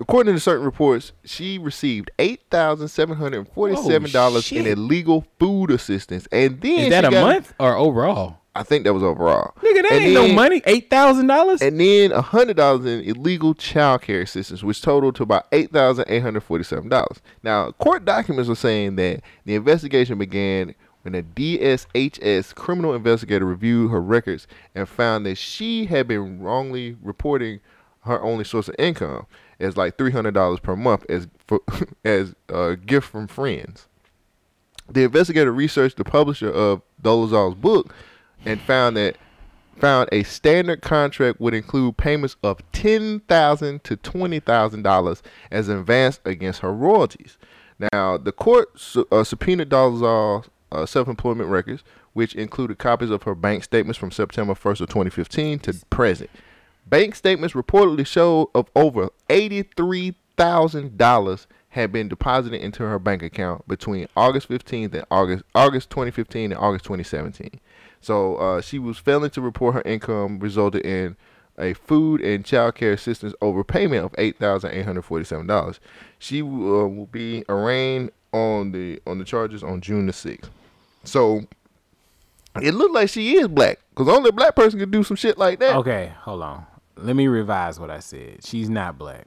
according to certain reports, she received eight thousand seven hundred and forty-seven dollars in illegal food assistance, and then Is that a got- month or overall? I think that was overall. Nigga, that And ain't no then- money. Eight thousand dollars. And then hundred dollars in illegal child care assistance, which totaled to about eight thousand eight hundred forty-seven dollars. Now, court documents are saying that the investigation began when a DSHS criminal investigator reviewed her records and found that she had been wrongly reporting her only source of income as like three hundred dollars per month as for, as a gift from friends. The investigator researched the publisher of Dolezal's book and found that found a standard contract would include payments of ten thousand to twenty thousand dollars as advance against her royalties. Now, the court su- uh, subpoenaed Dolezal's uh, self-employment records, which included copies of her bank statements from September 1st of 2015 to present. Bank statements reportedly show of over eighty-three thousand dollars had been deposited into her bank account between August 15th and August August 2015 and August 2017. So uh, she was failing to report her income, resulted in a food and child care assistance overpayment of eight thousand eight hundred forty-seven dollars. She uh, will be arraigned on the on the charges on June the sixth. So it looked like she is black, because only a black person could do some shit like that. Okay, hold on. Let me revise what I said. She's not black,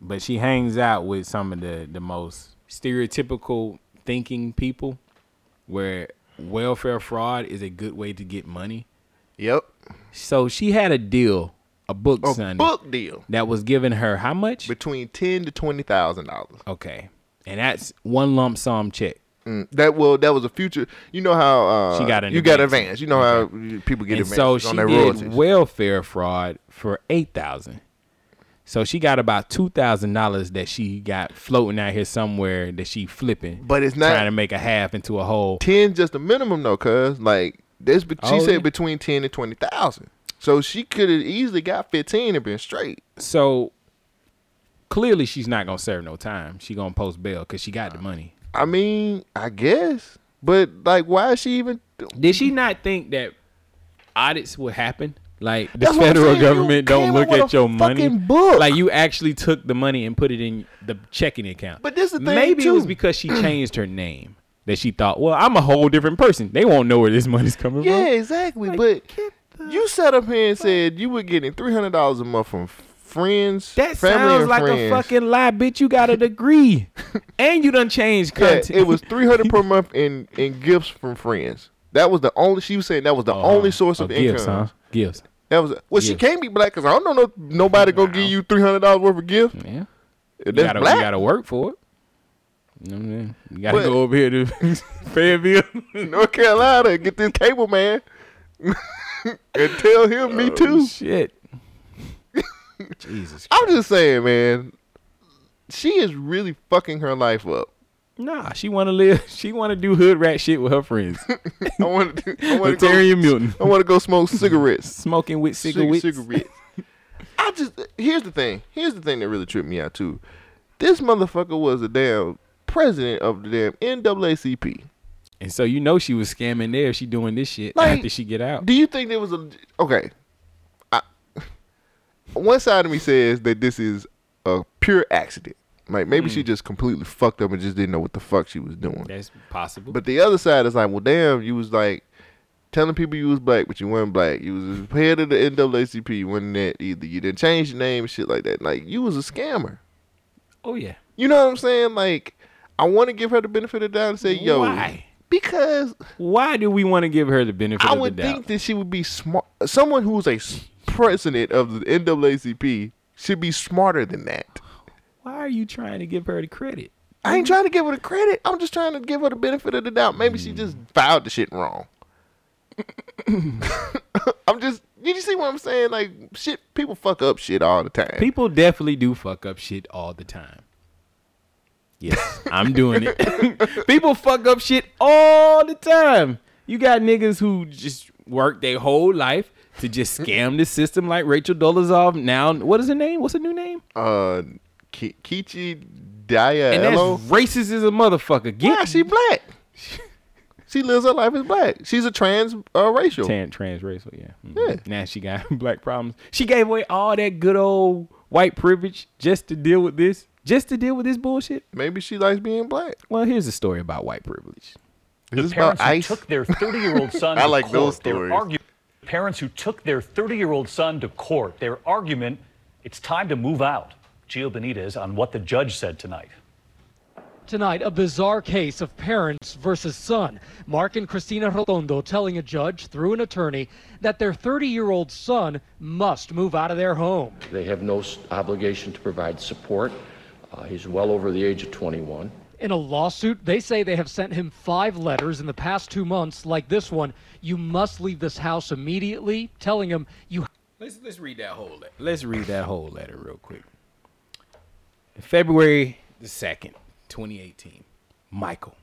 but she hangs out with some of the the most stereotypical thinking people, where welfare fraud is a good way to get money. Yep. So she had a deal, a book A Sunday, book deal that was giving her how much? between ten to twenty thousand dollars. Okay, and that's one lump sum check. Mm, that well, that was a future. You know how uh, She got an you got advance. advance. You know how people get and so on she their did royalties. welfare fraud for eight thousand. So she got about two thousand dollars that she got floating out here somewhere that she flipping, But it's not- trying to make a half into a whole. ten just a minimum though, cause like this. She Oh, said yeah. between ten and twenty thousand. So she could have easily got fifteen and been straight. So clearly she's not gonna serve no time. She gonna post bail because she got the money. I mean, I guess, but like, why is she even? Did she not think that audits would happen? Like the That's federal government don't look at your money. book. Like you actually took the money and put it in the checking account. But this is the thing, maybe it was because she changed her name that she thought, well, I'm a whole different person. They won't know where this money's coming Yeah, from. Yeah, exactly. but you sat up here and said you were getting three hundred dollars a month from friends, That sounds like friends. a fucking lie, bitch. You got a degree, and you done changed Yeah, it was three hundred per month in in gifts from friends. That was the only. She was saying that was the oh, only source Oh, of gifts, income. huh? Gifts. That was well. She can't be black because I don't know no, nobody gonna give you three hundred dollars worth of gifts. Yeah. If You gotta, black. you gotta work for it. You know what I mean? You gotta But- go over here to Fayetteville. North Carolina and get this cable man and tell him me Oh, too. Shit. Jesus. I'm just saying, man. She is really fucking her life up. Nah, she want to live. She want to do hood rat shit with her friends. I want to. I want to Terry go. Milton, I want to go smoke cigarettes. smoking with Cig- cigarettes. cigarettes. I just here's the thing. Here's the thing that really tripped me out too. This motherfucker was a damn president of the damn NAACP. And so you know she was scamming there. She doing this shit Like, after she get out. Do you think there was a okay? One side of me says that this is a pure accident. Like maybe she mm. just completely fucked up and just didn't know what the fuck she was doing. That's possible. But the other side is like, well, damn, you was like telling people you was black, but you weren't black. You was head of the NAACP. You wasn't that either. You didn't change your name shit like that. Like you was a scammer. oh yeah. You know what I'm saying? Like I want to give her the benefit of the doubt and say, yo, Why? because Why do we want to give her the benefit I of the doubt? I would think that she would be smart. Someone who's a president of the NAACP should be smarter than that. Why are you trying to give her the credit? I ain't trying to give her the credit. I'm just trying to give her the benefit of the doubt. Maybe she just mm. filed the shit wrong. I'm just. Did you see what I'm saying? Like shit, people fuck up shit all the time. People definitely do fuck up shit all the time. Yes, I'm doing it. People fuck up shit all the time. You got niggas who just work their whole life to just scam the system like Rachel Dolezal. Now, what is her name? What's her new name? uh, Ki- Kichi Daya And that's Elo. racist as a motherfucker. Get Yeah, she black. she lives her life as black. She's a trans uh, racial. Tan, transracial, yeah. Mhm. Yeah. Now she got black problems. She gave away all that good old white privilege just to deal with this, just to deal with this bullshit. Maybe she likes being black. Well, here's a story about white privilege. Is this parents about who ice? took their 30-year-old son I like those stories. argu- parents who took their 30-year-old son to court, their argument, it's time to move out. Gio Benitez on what the judge said tonight. Tonight, a bizarre case of parents versus son. Mark and Christina Rotondo telling a judge through an attorney that their 30 year old son must move out of their home. They have no obligation to provide support. Uh, he's well over the age of 21. In a lawsuit, they say they have sent him five letters in the past two months, like this one You must leave this house immediately, telling him you Let's let's read that whole letter. Let's read that whole letter real quick. February the second, 2018. Michael.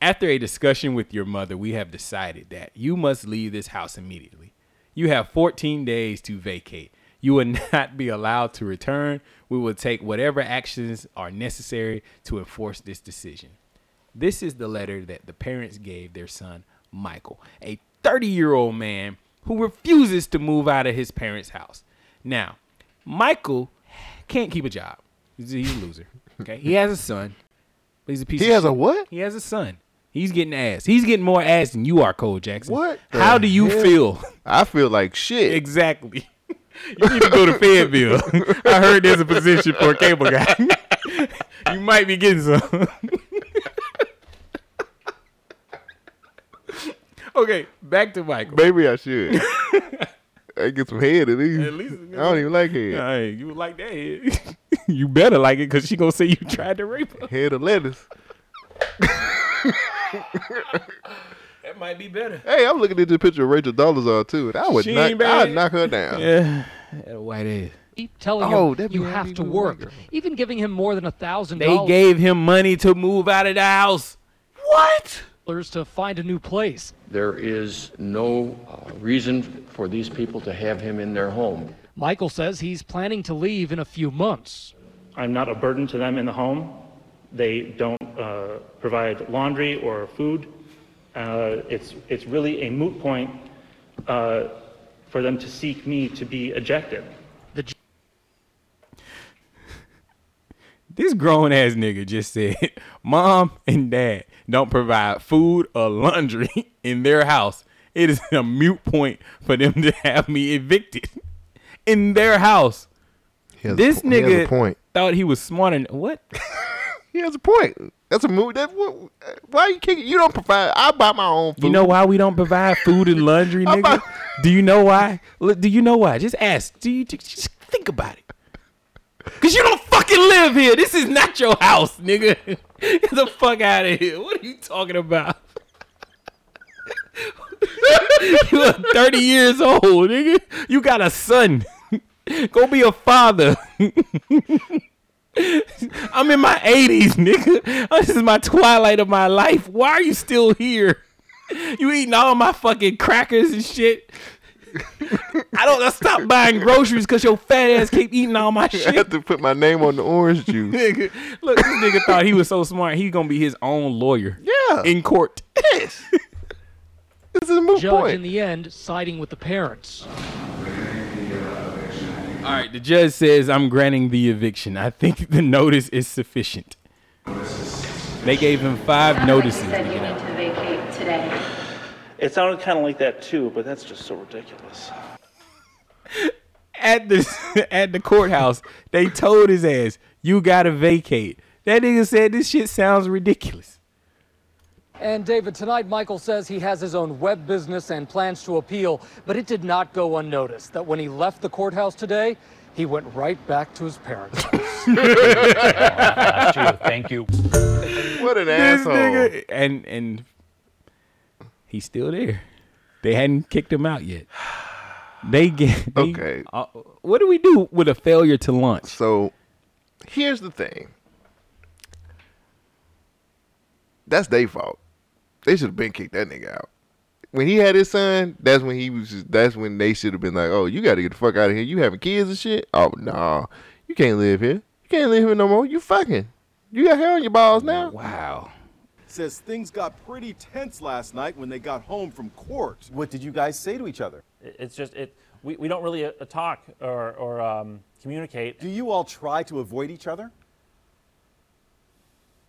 After a discussion with your mother, we have decided that you must leave this house immediately. You have 14 days to vacate. You will not be allowed to return. We will take whatever actions are necessary to enforce this decision. This is the letter that the parents gave their son, Michael, a 30 year old man who refuses to move out of his parents' house. Now, Michael can't keep a job. He's, he's a loser. Okay. He has a son, but he's a piece He has a what? He has a son. He's getting ass. He's getting more ass than you are, Cole Jackson. What How do you hell? feel? I feel like shit. Exactly. You need to go to Fayetteville. I heard there's a position for a cable guy. you might be getting some. Okay, back to Michael. Maybe I should. I get some head at least. At least- I don't even like head. Hey, you would like that head. you better like it because she gonna say you tried to rape her. Head of lettuce. That might be better. Hey, I'm looking at the picture of Rachel Dolezal too, and I would She knock, ain't I'd knock her down. Yeah, that white ass. telling Oh, him you have to work, worker. even giving him more than a thousand They gave him money to move out of the house. What? To find a new place. There is no uh, reason for these people to have him in their home. Michael says he's planning to leave in a few months. I'm not a burden to them in the home. They don't uh, provide laundry or food. Uh, it's, it's really a moot point uh, for them to seek me to be ejected. This grown ass nigga just said, Mom and Dad don't provide food or laundry in their house. It is a mute point for them to have me evicted in their house. He has a This po- he has a nigga point. thought he was smart Than, what? He has a point. That's a move. That what, why you kicking? You don't provide. I buy my own food. You know why we don't provide food and laundry, nigga? about- Do you know why? Do you know why? Just ask. Do you just think about it? Cause you don't fucking live here. This is not your house, nigga. Get the fuck out of here. What are you talking about? you are 30 years old, nigga. You got a son. Go be a father. I'm in my 80s, nigga. This is my twilight of my life. Why are you still here? You eating all my fucking crackers and shit. I don't I stop buying groceries because your fat ass keep eating all my shit. I shit. have to put my name on the orange juice. Nigga, look, this nigga thought he was so smart. He's gonna be his own lawyer. Yeah. In court. Yes. This is a moot Judge, point. in the end, siding with the parents. All right, the judge says I'm granting the eviction. I think the notice is sufficient. They gave him five notices to Said you get need out. to vacate today. It sounded kind of like that too, but that's just so ridiculous. At the at the courthouse, they told his ass, "You gotta vacate." That nigga said this shit sounds ridiculous. And David, tonight Michael says he has his own web business and plans to appeal, but it did not go unnoticed that when he left the courthouse today, he went right back to his parents' house. Gio, thank you. What an This asshole. nigga and and he's still there. They hadn't kicked him out yet. They get they- Okay. uh, what do we do with a failure to launch? So here's the thing. That's their fault. They should have been kicked that nigga out. When he had his son, that's when he was. Just, that's when they should have been like, "Oh, you got to get the fuck out of here. You having kids and shit. Oh no, you can't live here. You can't live here no more. You fucking. You got hair on your balls now. Wow. Says things got pretty tense last night when they got home from court. What did you guys say to each other? It's just it. We, we don't really uh, talk or, or um, communicate. Do you all try to avoid each other?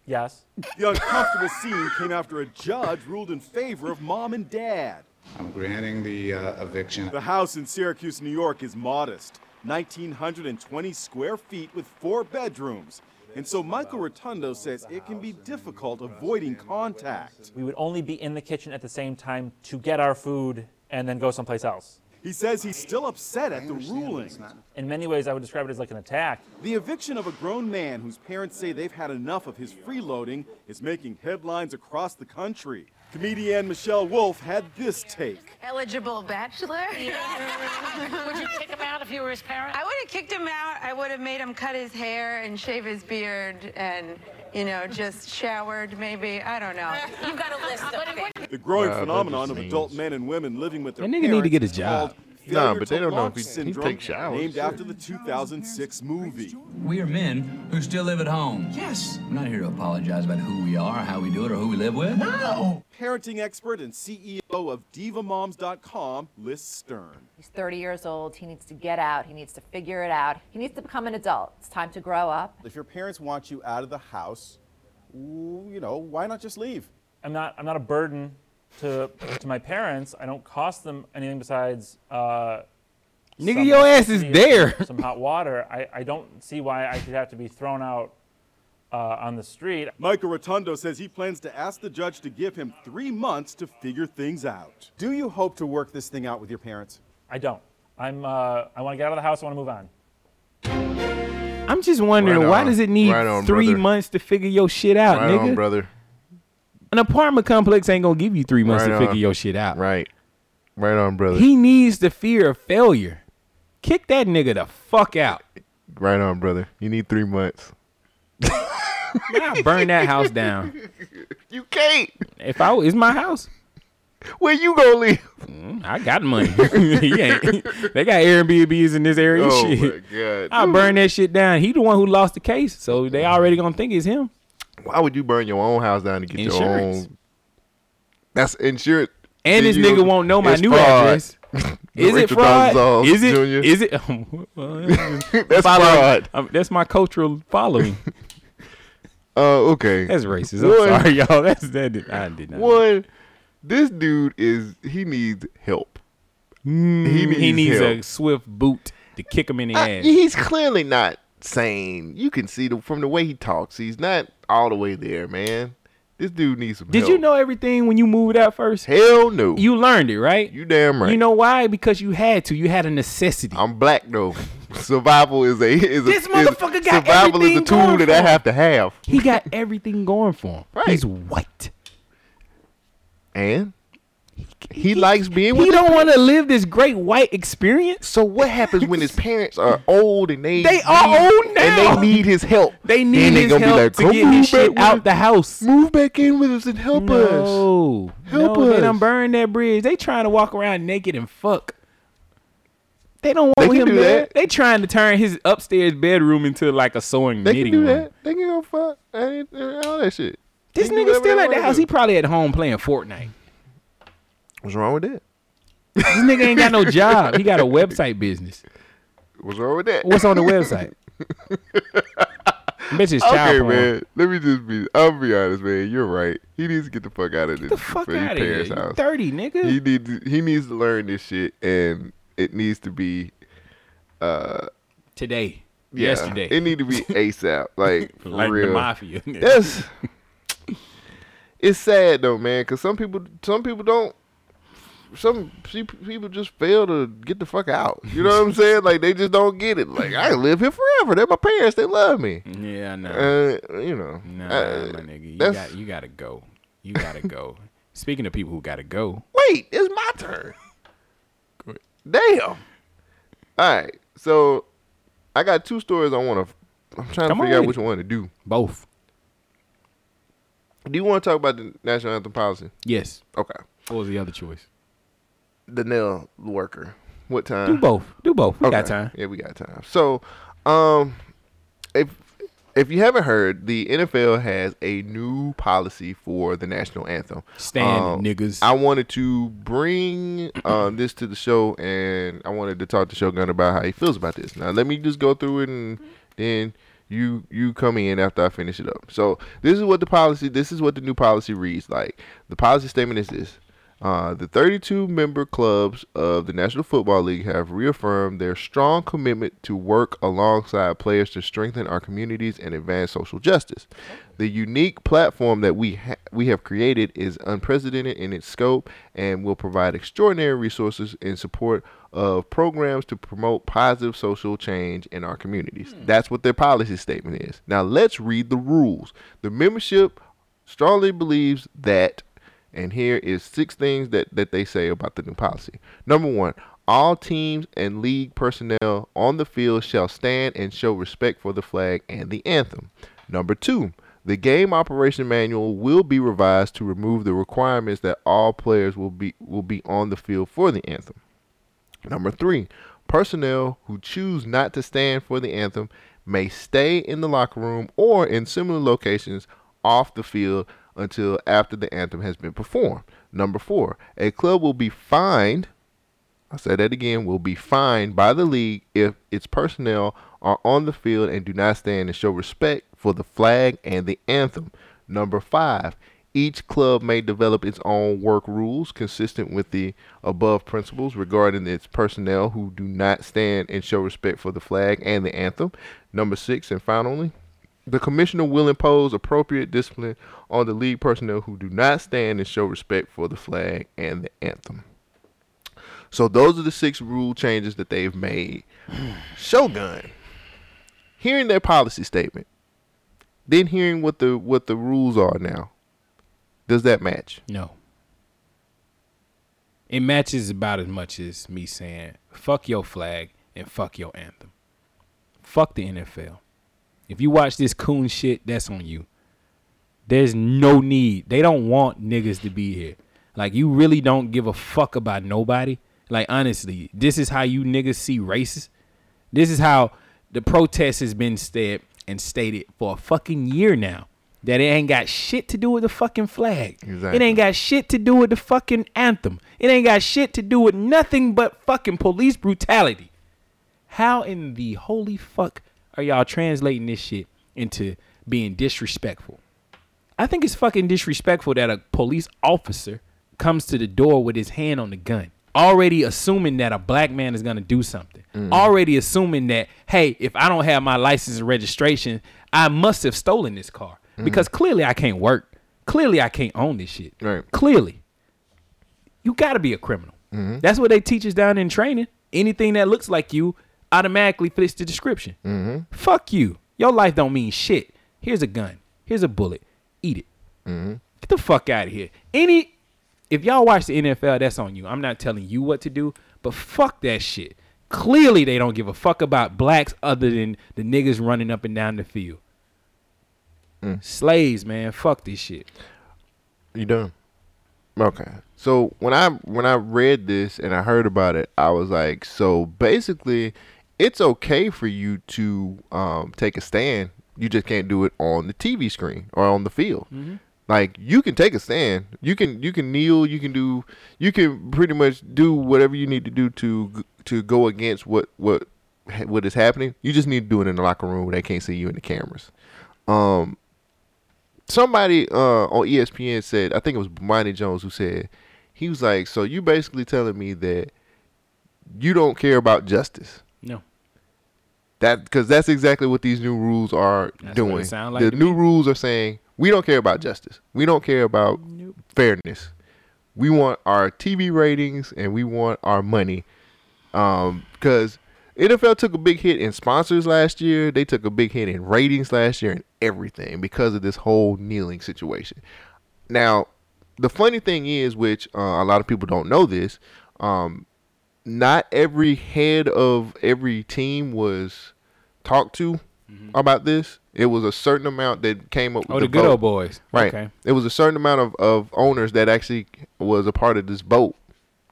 Yes. The uncomfortable scene came after a judge ruled in favor of mom and dad. I'm granting the uh, eviction. The house in Syracuse, New York is modest 1,920 square feet with four bedrooms. And so Michael Rotondo says it can be difficult avoiding contact. We would only be in the kitchen at the same time to get our food and then go someplace else. He says he's still upset at the ruling. In many ways, I would describe it as like an attack. The eviction of a grown man whose parents say they've had enough of his freeloading is making headlines across the country. Comedian Michelle Wolf had this take. Eligible bachelor? Would you kick him out if you were his parent? I would have kicked him out. I would have made him cut his hair and shave his beard and, you know, just showered maybe. I don't know. You've got a list of things. The growing Wow, that phenomenon just of means- adult men and women living with their That nigga parents need to get a is job. called Nah, failure but they don't know if launch he- he takes showers. Named after the 2006 movie. We are men who still live at home. Yes. I'm not here to apologize about who we are, how we do it, or who we live with. No. Parenting expert and CEO of DivaMoms.com, Liz Stern. He's 30 years old. He needs to get out. He needs to figure it out. He needs to become an adult. It's time to grow up. If your parents want you out of the house, w- you know, why not just leave? I'm not I'm not a burden to to my parents. I don't cost them anything besides. Uh, Nigga, some your ass is electricity there. Some, some hot water. I, I don't see why I should have to be thrown out uh, on the street. Michael Rotondo says he plans to ask the judge to give him three months to figure things out. Do you hope to work this thing out with your parents? I don't. I'm uh, I want to get out of the house. I want to move on. I'm just wondering Right why does it need Right on, three brother. months to figure your shit out, right nigga? on, brother. An apartment complex ain't gonna give you three months Right to on. figure your shit out. Right. Right on, brother. He needs the fear of failure. Kick that nigga the fuck out. right on, brother. You need three months. Burn that house down. You can't. If I it's my house, Where you gonna live? Mm, I got money. he ain't. They got Airbnbs in this area. Oh shit. my god. I burn that shit down. He the one who lost the case, so they already gonna think it's him. Why would you burn your own house down to get your Insurance. own? That's insurance. And this you nigga won't know my new fraud. address. Is it fraud? Dolezal Is it? Jr.. Is it? That's fraud. Um, that's my cultural following. Oh, okay. That's racist. I'm sorry, y'all. That's that. Did, I did not. One, this dude is he needs help. Mm, he needs, he needs help. a swift boot to kick him in the I- ass. he's clearly not sane. You can see the, from the way he talks. He's not all the way there, man. This dude needs some Did help. you know everything when you moved out first? Hell no. You learned it, right? You damn right. You know why? Because you had to. You had a necessity. I'm black though. Survival is a is This a, motherfucker is, got survival is a tool that I have to have. He got everything going for him. Right. He's white. And he likes being with He don't want to live this great white experience. So what happens when his parents are old and they They are old and they need his help? They Then need they his be help like, to "Come get his shit out the house. Move back in with us and help us. No, Help no, They us. done burn that bridge. They trying to walk around naked and fuck. They don't want can him do there. that. They trying to turn his upstairs bedroom into like a sewing They knitting can do room. that. They can go fuck all that shit. This They nigga still at the house. He probably at home playing Fortnite. What's wrong with that? This nigga ain't got no job. He got a website business. What's wrong with that? What's on the website? Bitch is child okay, porn. man. Let me just be. I'll be honest, man. You're right. He needs to get the fuck out of this. the fuck his outta here. You 30, nigga. He needs. He needs to learn this shit, and it needs to be. Uh, Today. yeah, Yesterday. It need to be ASAP. Like for Like the real. mafia. That's. It's sad though, man, because some people, some people don't. Some people just fail to get the fuck out. You know what I'm saying? Like they just don't get it. Like I live here forever. They're my parents. They love me. Yeah, no. Uh, you know. Nah, uh, my nigga. You got you gotta go. You gotta go. Speaking of people who gotta go, Wait it's my turn. Damn. All right. So I got two stories I want to. I'm trying Come to on figure out which one to do. Both. Do you want to talk about the national anthem policy? Yes. Okay. What was the other choice? The nail worker. What time? Do both. Do both. We got Okay. time. Yeah, we got time. So, um, if if you haven't heard, the NFL has a new policy for the national anthem. Stand, Um, niggas. I wanted to bring um, this to the show, and I wanted to talk to Shogun about how he feels about this. Now, let me just go through it, and then you you come in after I finish it up. So, this is what the policy. This is what the new policy reads like. The policy statement is this. Uh, the 32 member clubs of the National Football League have reaffirmed their strong commitment to work alongside players to strengthen our communities and advance social justice. The unique platform that we ha- we have created is unprecedented in its scope and will provide extraordinary resources in support of programs to promote positive social change in our communities. That's what their policy statement is. Now let's read the rules. The membership strongly believes that and here is six things that, that they say about the new policy. Number one, all teams and league personnel on the field shall stand and show respect for the flag and the anthem. Number two, the game operation manual will be revised to remove the requirements that all players will be will be on the field for the anthem. Number three, personnel who choose not to stand for the anthem may stay in the locker room or in similar locations off the field until after the anthem has been performed. Number four, a club will be fined. I say that again, will be fined by the league if its personnel are on the field and do not stand and show respect for the flag and the anthem. Number five, each club may develop its own work rules consistent with the above principles regarding its personnel who do not stand and show respect for the flag and the anthem. Number six, and finally, the commissioner will impose appropriate discipline on the league personnel who do not stand and show respect for the flag and the anthem. So those are the six rule changes that they've made. Shogun, hearing their policy statement, then hearing what the what the rules are now, does that match? No. It matches about as much as me saying, fuck your flag and fuck your anthem. Fuck the NFL. If you watch this coon shit, that's on you. There's no need. They don't want niggas to be here. Like you really don't give a fuck about nobody. Like honestly, this is how you niggas see races. This is how the protest has been said and stated for a fucking year now. That it ain't got shit to do with the fucking flag. It ain't got shit to do with the fucking anthem. It ain't got shit to do with nothing but fucking police brutality. How in the holy fuck are y'all translating this shit into being disrespectful? I think it's fucking disrespectful that a police officer comes to the door with his hand on the gun, already assuming that a black man is gonna do something. Mm. Already assuming that, hey, if I don't have my license and registration, I must have stolen this car mm. because clearly I can't work. Clearly I can't own this shit. Right. Clearly, you got to be a criminal. Mm-hmm. That's what they teach us down in training. Anything that looks like you automatically fits the description. Mm-hmm. Fuck you. Your life don't mean shit. Here's a gun. Here's a bullet. Eat it. Mm-hmm. Get the fuck out of here. Any, if y'all watch the NFL, that's on you. I'm not telling you what to do, but fuck that shit. Clearly, they don't give a fuck about blacks other than the niggas running up and down the field. Slaves, man. Fuck this shit. You done? Okay. So when I when I read this and I heard about it, I was like, so basically, it's okay for you to um, take a stand. You just can't do it on the TV screen or on the field. Mhm. Like you can take a stand. You can you can kneel. You can do. You can pretty much do whatever you need to do to to go against what what what is happening. You just need to do it in the locker room where they can't see you in the cameras. Um, somebody uh, on ESPN said, I think it was Bomani Jones who said, he was like, so you basically telling me that you don't care about justice. No. That because that's exactly what these new rules are That's doing. like the new rules are saying we don't care about justice. We don't care about fairness. We want our TV ratings and we want our money. Um, because NFL took a big hit in sponsors last year. They took a big hit in ratings last year and everything because of this whole kneeling situation. Now, the funny thing is, which uh, a lot of people don't know this, um, not every head of every team was talked to about this. It was a certain amount that came up. with Oh, the good vote. old boys. right? Okay. It was a certain amount of, of owners that actually was a part of this vote.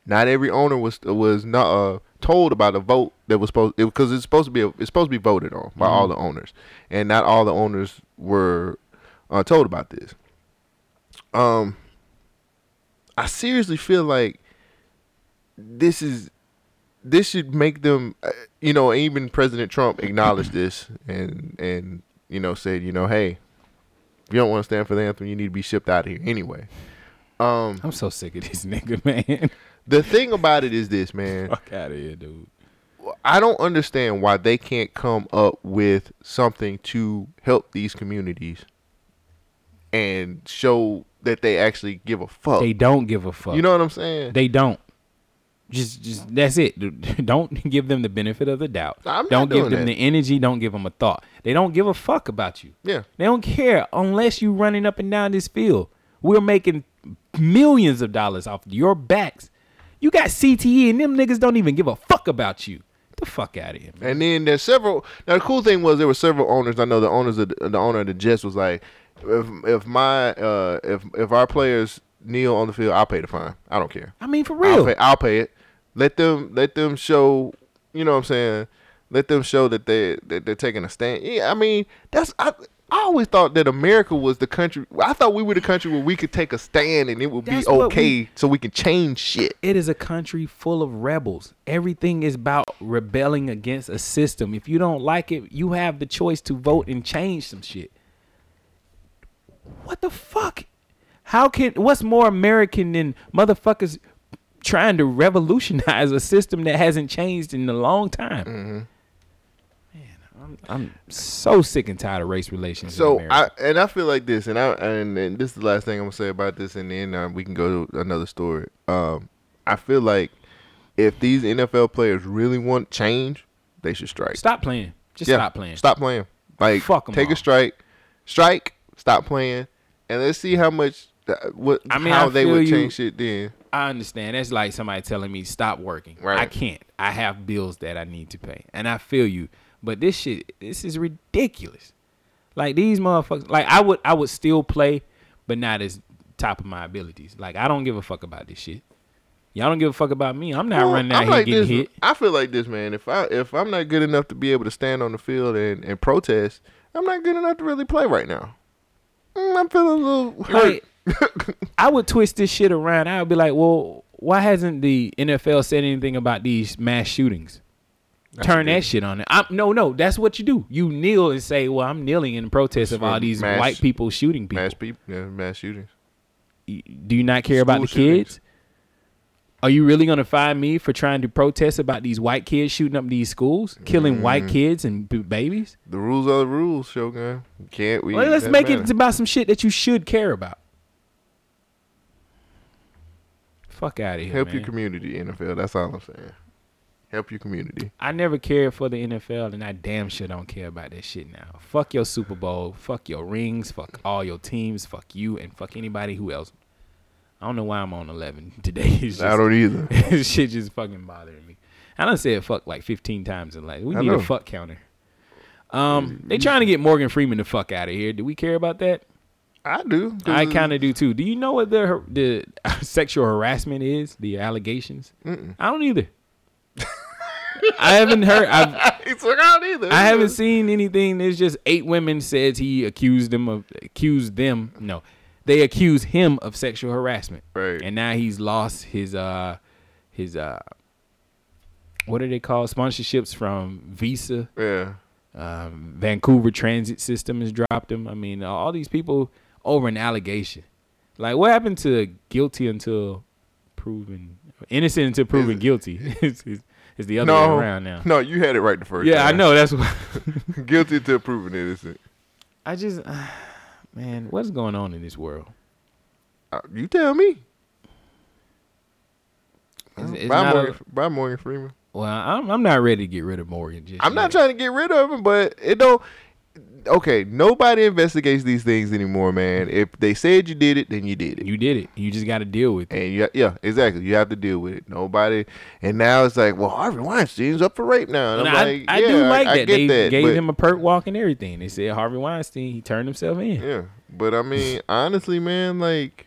Not every owner was was not uh, told about a vote that was supposed because it's supposed to be a, it's supposed to be voted on by all Mhm. the owners, and not all the owners were uh, told about this. Um, I seriously feel like this is this should make them, uh, you know, even President Trump acknowledged this and and you know said, you know, hey, if you don't want to stand for the anthem, you need to be shipped out of here anyway. Um, I'm so sick of this nigga, man. the thing about it is this, man. Fuck out of here, dude. I don't understand why they can't come up with something to help these communities and show that they actually give a fuck. They don't give a fuck. You know what I'm saying? They don't. Just, just that's it. Don't give them the benefit of the doubt. I'm don't give them that. the energy. Don't give them a thought. They don't give a fuck about you. Yeah. They don't care unless you running up and down this field. We're making millions of dollars off your backs. You got CTE and them niggas don't even give a fuck about you. Get the fuck out of here. Man. And then there's several. Now the cool thing was there were several owners. I know the owners of the, the owner of the Jets was like, if if my uh if if our players kneel on the field, I'll pay the fine. I don't care. I mean, for I'll real. pay, I'll pay it. Let them let them show. You know what I'm saying? Let them show that they that they're taking a stand. Yeah, I mean that's I. I always thought that America was the country. I thought we were the country where we could take a stand and it would That's be okay, we- so we can change shit. It is a country full of rebels. Everything is about rebelling against a system. If you don't like it, you have the choice to vote and change some shit. What the fuck? How can what's more American than motherfuckers trying to revolutionize a system that hasn't changed in a long time? Mm-hmm. I'm, I'm so sick and tired of race relations. So America. I and I feel like this, and I and, and this is the last thing I'm gonna say about this, and then uh, we can go to another story. Um, I feel like if these NFL players really want change, they should strike. stop playing. Just Yeah, stop playing. Stop playing. Like Fuck 'em take all. a strike, strike, stop playing, and let's see how much uh, what I mean, how I they would you. change shit then. I understand. That's like somebody telling me stop working. Right. I can't. I have bills that I need to pay, and I feel you. But this shit, this is ridiculous. Like these motherfuckers. Like I would, I would still play, but not as top of my abilities. Like I don't give a fuck about this shit. Y'all don't give a fuck about me. I'm not Well, running out I'm here like getting this, hit. I feel like this, man. If I if I'm not good enough to be able to stand on the field and, and protest, I'm not good enough to really play right now. Mm, I'm feeling a little hurt. Like, I would twist this shit around. I would be like, well, why hasn't the NFL said anything about these mass shootings? That's Turn good. that shit on it. I'm, no, no, that's what you do. You kneel and say, "Well, I'm kneeling in protest of all these Mass- white people shooting people." Mass people, yeah, mass shootings. Do you not care about the shootings. kids? Are you really gonna find me for trying to protest about these white kids shooting up these schools, killing white Mm. kids and b- babies? The rules are the rules, Shogun. Can't we? Well, let's make matter. it about some shit that you should care about. Fuck out of here, Help man. your community, NFL. That's all I'm saying. Help your community. I never cared for the NFL, and I damn sure don't care about that shit now. Fuck your Super Bowl. Fuck your rings. Fuck all your teams. Fuck you, and fuck anybody who else. I don't know why I'm on 11 today. It's just, I don't either. this shit just fucking bothering me. I done said fuck like 15 times in life. We I need know. a fuck counter. Um, they trying to get Morgan Freeman the fuck out of here. Do we care about that? I do. I kind of do too. Do you know what the the sexual harassment is? The allegations? Mm-mm. I don't either. I haven't heard. I've, it's like I don't either. I haven't seen anything. There's just eight women says he accused them of accused them. No, they accuse him of sexual harassment. Right. And now he's lost his uh his uh what are they called sponsorships from Visa. Yeah. Um, Vancouver Transit System has dropped him. I mean, all these people over an allegation. Like, what happened to guilty until proven innocent until proven guilty? is, the other no, way around now? No, you had it right the first Yeah, I know. That's what. Guilty until proven innocent. I just, man, what's going on in this world? Uh, you tell me. It's- it's buy, Morgan, a- Morgan Freeman. Well, I'm I'm not ready to get rid of Morgan. Just I'm not trying to get rid of him, but it don't. Okay, nobody investigates these things anymore, man. If they said you did it, then you did it. You did it. You just got to deal with it. And you, yeah, exactly. You have to deal with it. Nobody. And now it's like, well, Harvey Weinstein's up for rape now. And And I'm I, like, I yeah, do like I, that. I they that. gave but- him a perp walk and everything. They said Harvey Weinstein, he turned himself in. Yeah, but I mean, honestly, man, like,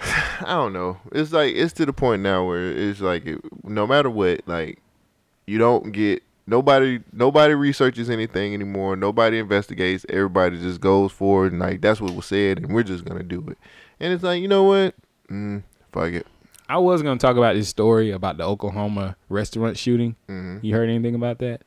I don't know. It's like it's to the point now where it's like, it, no matter what, like, you don't get nobody. Nobody researches anything anymore. Nobody investigates. Everybody just goes forward and like that's what was said, and we're just gonna do it. And it's like, you know what? Mm, fuck it. I was going to talk about this story about the Oklahoma restaurant shooting. Mhm. You heard anything about that?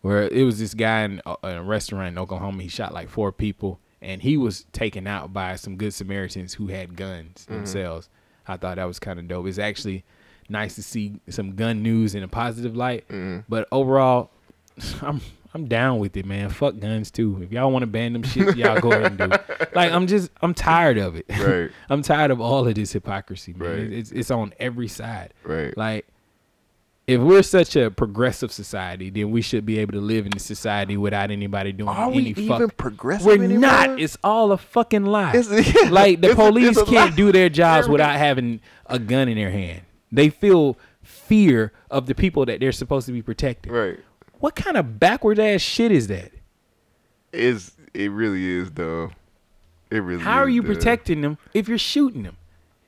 Where it was this guy in a, restaurant in Oklahoma. He shot like four people, and he was taken out by some good Samaritans who had guns Mhm. themselves. I thought that was kind of dope. It's actually nice to see some gun news in a positive light. Mhm. But overall, I'm I'm down with it, man. Fuck guns too. If y'all want to ban them shit, y'all go ahead and do it. Like I'm just I'm tired of it. Right. I'm tired of all of this hypocrisy, man. Right. It's it's on every side. Right. Like if we're such a progressive society, then we should be able to live in a society without anybody doing Are any we fuck. even progressive We're anymore? not. It's all a fucking lie. It's- yeah, like the police can't lie. do their jobs without having a gun in their hand. They feel fear of the people that they're supposed to be protecting. Right. What kind of backward ass shit is that? It's it really is though. It really. Is. How are you though. protecting them if you're shooting them?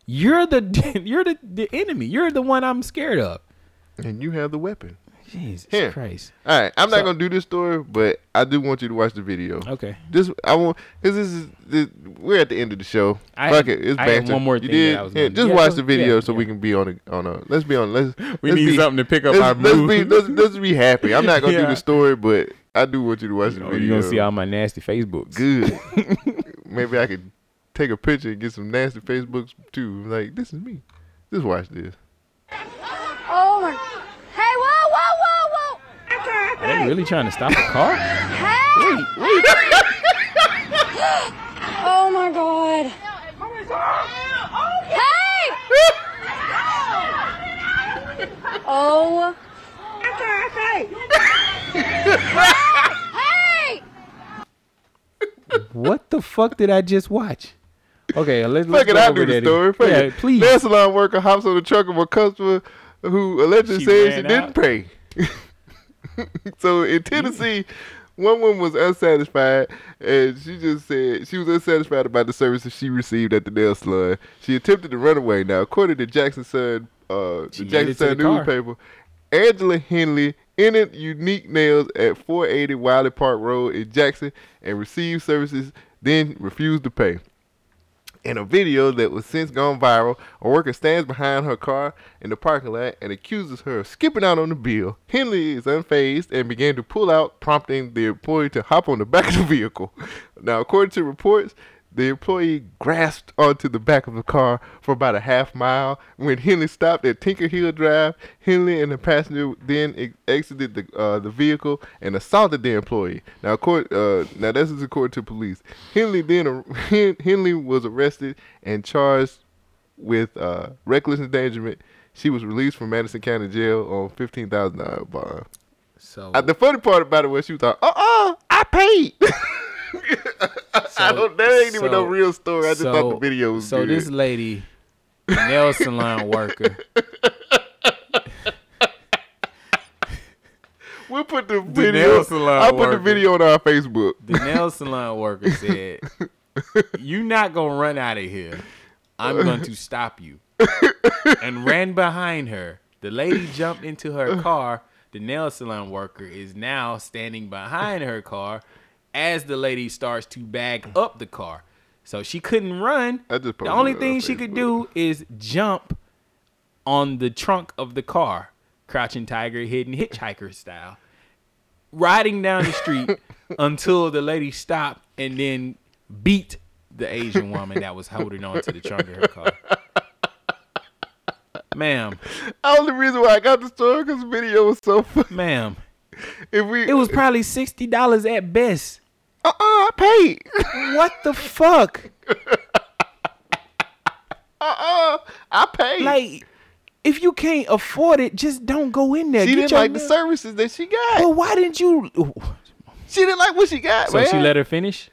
You're the you're the, the enemy. You're the one I'm scared of. And you have the weapon. Jesus Here. Christ. All right, I'm So- not gonna do this story, but I do want you to watch the video. Okay. This I want because this is this, we're at the end of the show. I Fuck it, it's I had banter. one more You thing did? that I was Yeah, just Yeah, watch the video yeah, so we can be on a on a. Let's be on. Let's. We let's need be- something to pick up let's, our let's be mood. let's, let's be happy. I'm not gonna do the story, but I do want you to watch the Oh, video. you're gonna see all my nasty Facebooks. Good. Maybe I could take a picture and get some nasty Facebooks too. Like this is me. Just watch this. Oh my. Hey, whoa, whoa, whoa, whoa. Are they really trying to stop a car? Hey. Wait, wait. Oh my god. Hey! Oh. Hey! What the fuck did I just watch? Okay, let's, let's Fuck it, go I'll over do the that story. Fuck Yeah, it. please. Nail salon worker hops on the truck of a customer who allegedly She said ran she didn't pay. so in Tennessee, one woman was unsatisfied, and she just said she was unsatisfied about the services she received at the nail salon. She attempted to run away. Now, according to Jackson Sun, uh, the Jackson Sun car. newspaper, Angela Henley entered Unique Nails at 480 Wiley Park Road in Jackson and received services, then refused to pay. In a video that was since gone viral, a worker stands behind her car in the parking lot and accuses her of skipping out on the bill. Henley is unfazed and began to pull out, prompting the employee to hop on the back of the vehicle. Now, according to reports, the employee grasped onto the back of the car for about a half mile. When Henley stopped at Tinker Hill Drive, Henley and the passenger then ex- exited the uh, the vehicle and assaulted the employee. Now, according, uh, now this is according to police. Henley then Hen- Henley was arrested and charged with uh, reckless endangerment. She was released from Madison County Jail on fifteen thousand dollars bond. So Uh, the funny part about it was she was like, "Uh, uh I paid." I don't. That ain't even no real story. I just thought the video was So good. this lady, nail salon worker, We'll put the The video. nail salon I'll put the video on our Facebook. the nail salon worker said, "You're not gonna run out of here. I'm going to stop you." And ran behind her. The lady jumped into her car. The nail salon worker is now standing behind her car as the lady starts to bag up the car. So she couldn't run. The only thing she could do is jump on the trunk of the car, crouching tiger, hidden hitchhiker style, riding down the street until the lady stopped and then beat the Asian woman that was holding on to the trunk of her car. Ma'am, Only reason why I got the story because the video was so funny. ma'am, If we, it was probably sixty dollars at best. uh, uh I paid. What the fuck? Uh, uh I paid. Like, if you can't afford it, just don't go in there. she Get didn't your like the services that she got. Well, why didn't you? She didn't like what she got, So man. she let her finish.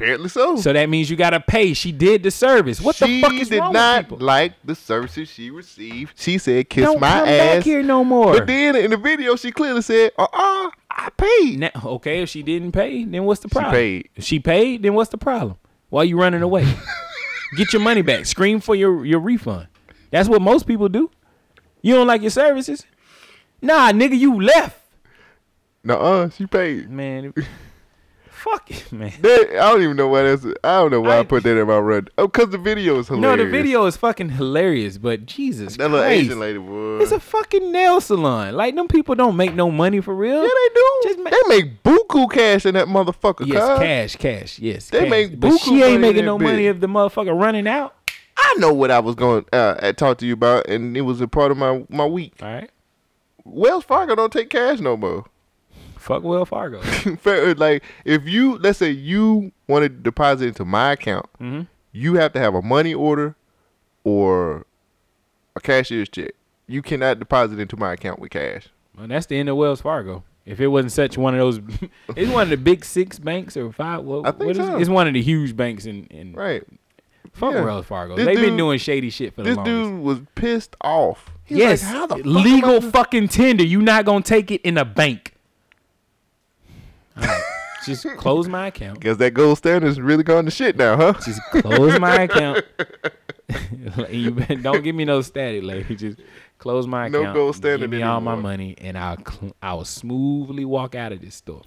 Apparently so. So that means you gotta pay. She did the service. What she the fuck is did wrong not with people? like the services she received. She said, "Kiss Don't my come ass." back here no more. But then in the video, she clearly said, "Uh, uh I paid." Now, okay, if she didn't pay, then what's the problem? She paid. If she paid, then what's the problem? Why you running away? Get your money back. Scream for your your refund. That's what most people do. You don't like your services? Nah, nigga, you left. No, uh, she paid. Man, fuck it, man. That- I don't even know why that's. I don't know why I, put that in my run. Oh, cause the video is hilarious. No, the video is fucking hilarious, but Jesus That little Asian lady, boy. It's a fucking nail salon. Like them people don't make no money for real. yeah, they do. they make buku cash in that motherfucker. Yes, cash, cash. Yes, They cash. make but buku she ain't making no money if the motherfucker running out. I know what I was going uh, to talk to you about, and it was a part of my my week. All right. Wells Fargo don't take cash no more. Fuck Wells Fargo. Like if you let's say you want to deposit into my account, Mhm. you have to have a money order or a cashier's check. You cannot deposit into my account with cash. Well, that's the end of Wells Fargo. If it wasn't such one of those, it's one of the big six banks or five. What, I think what is so. it? It's one of the huge banks in, in Right. Fuck Yeah. Wells Fargo. This They've been doing shady shit for the This longest. dude was pissed off. He yes, like, how the fuck legal fucking tender. You not gonna take it in a bank. Just close my account. Guess that gold standard is really gone to shit now, huh? Just close my account. don't give me no static, lady. Just close my account. No gold standard Give me all my money, and I'll cl- I'll smoothly walk out of this store.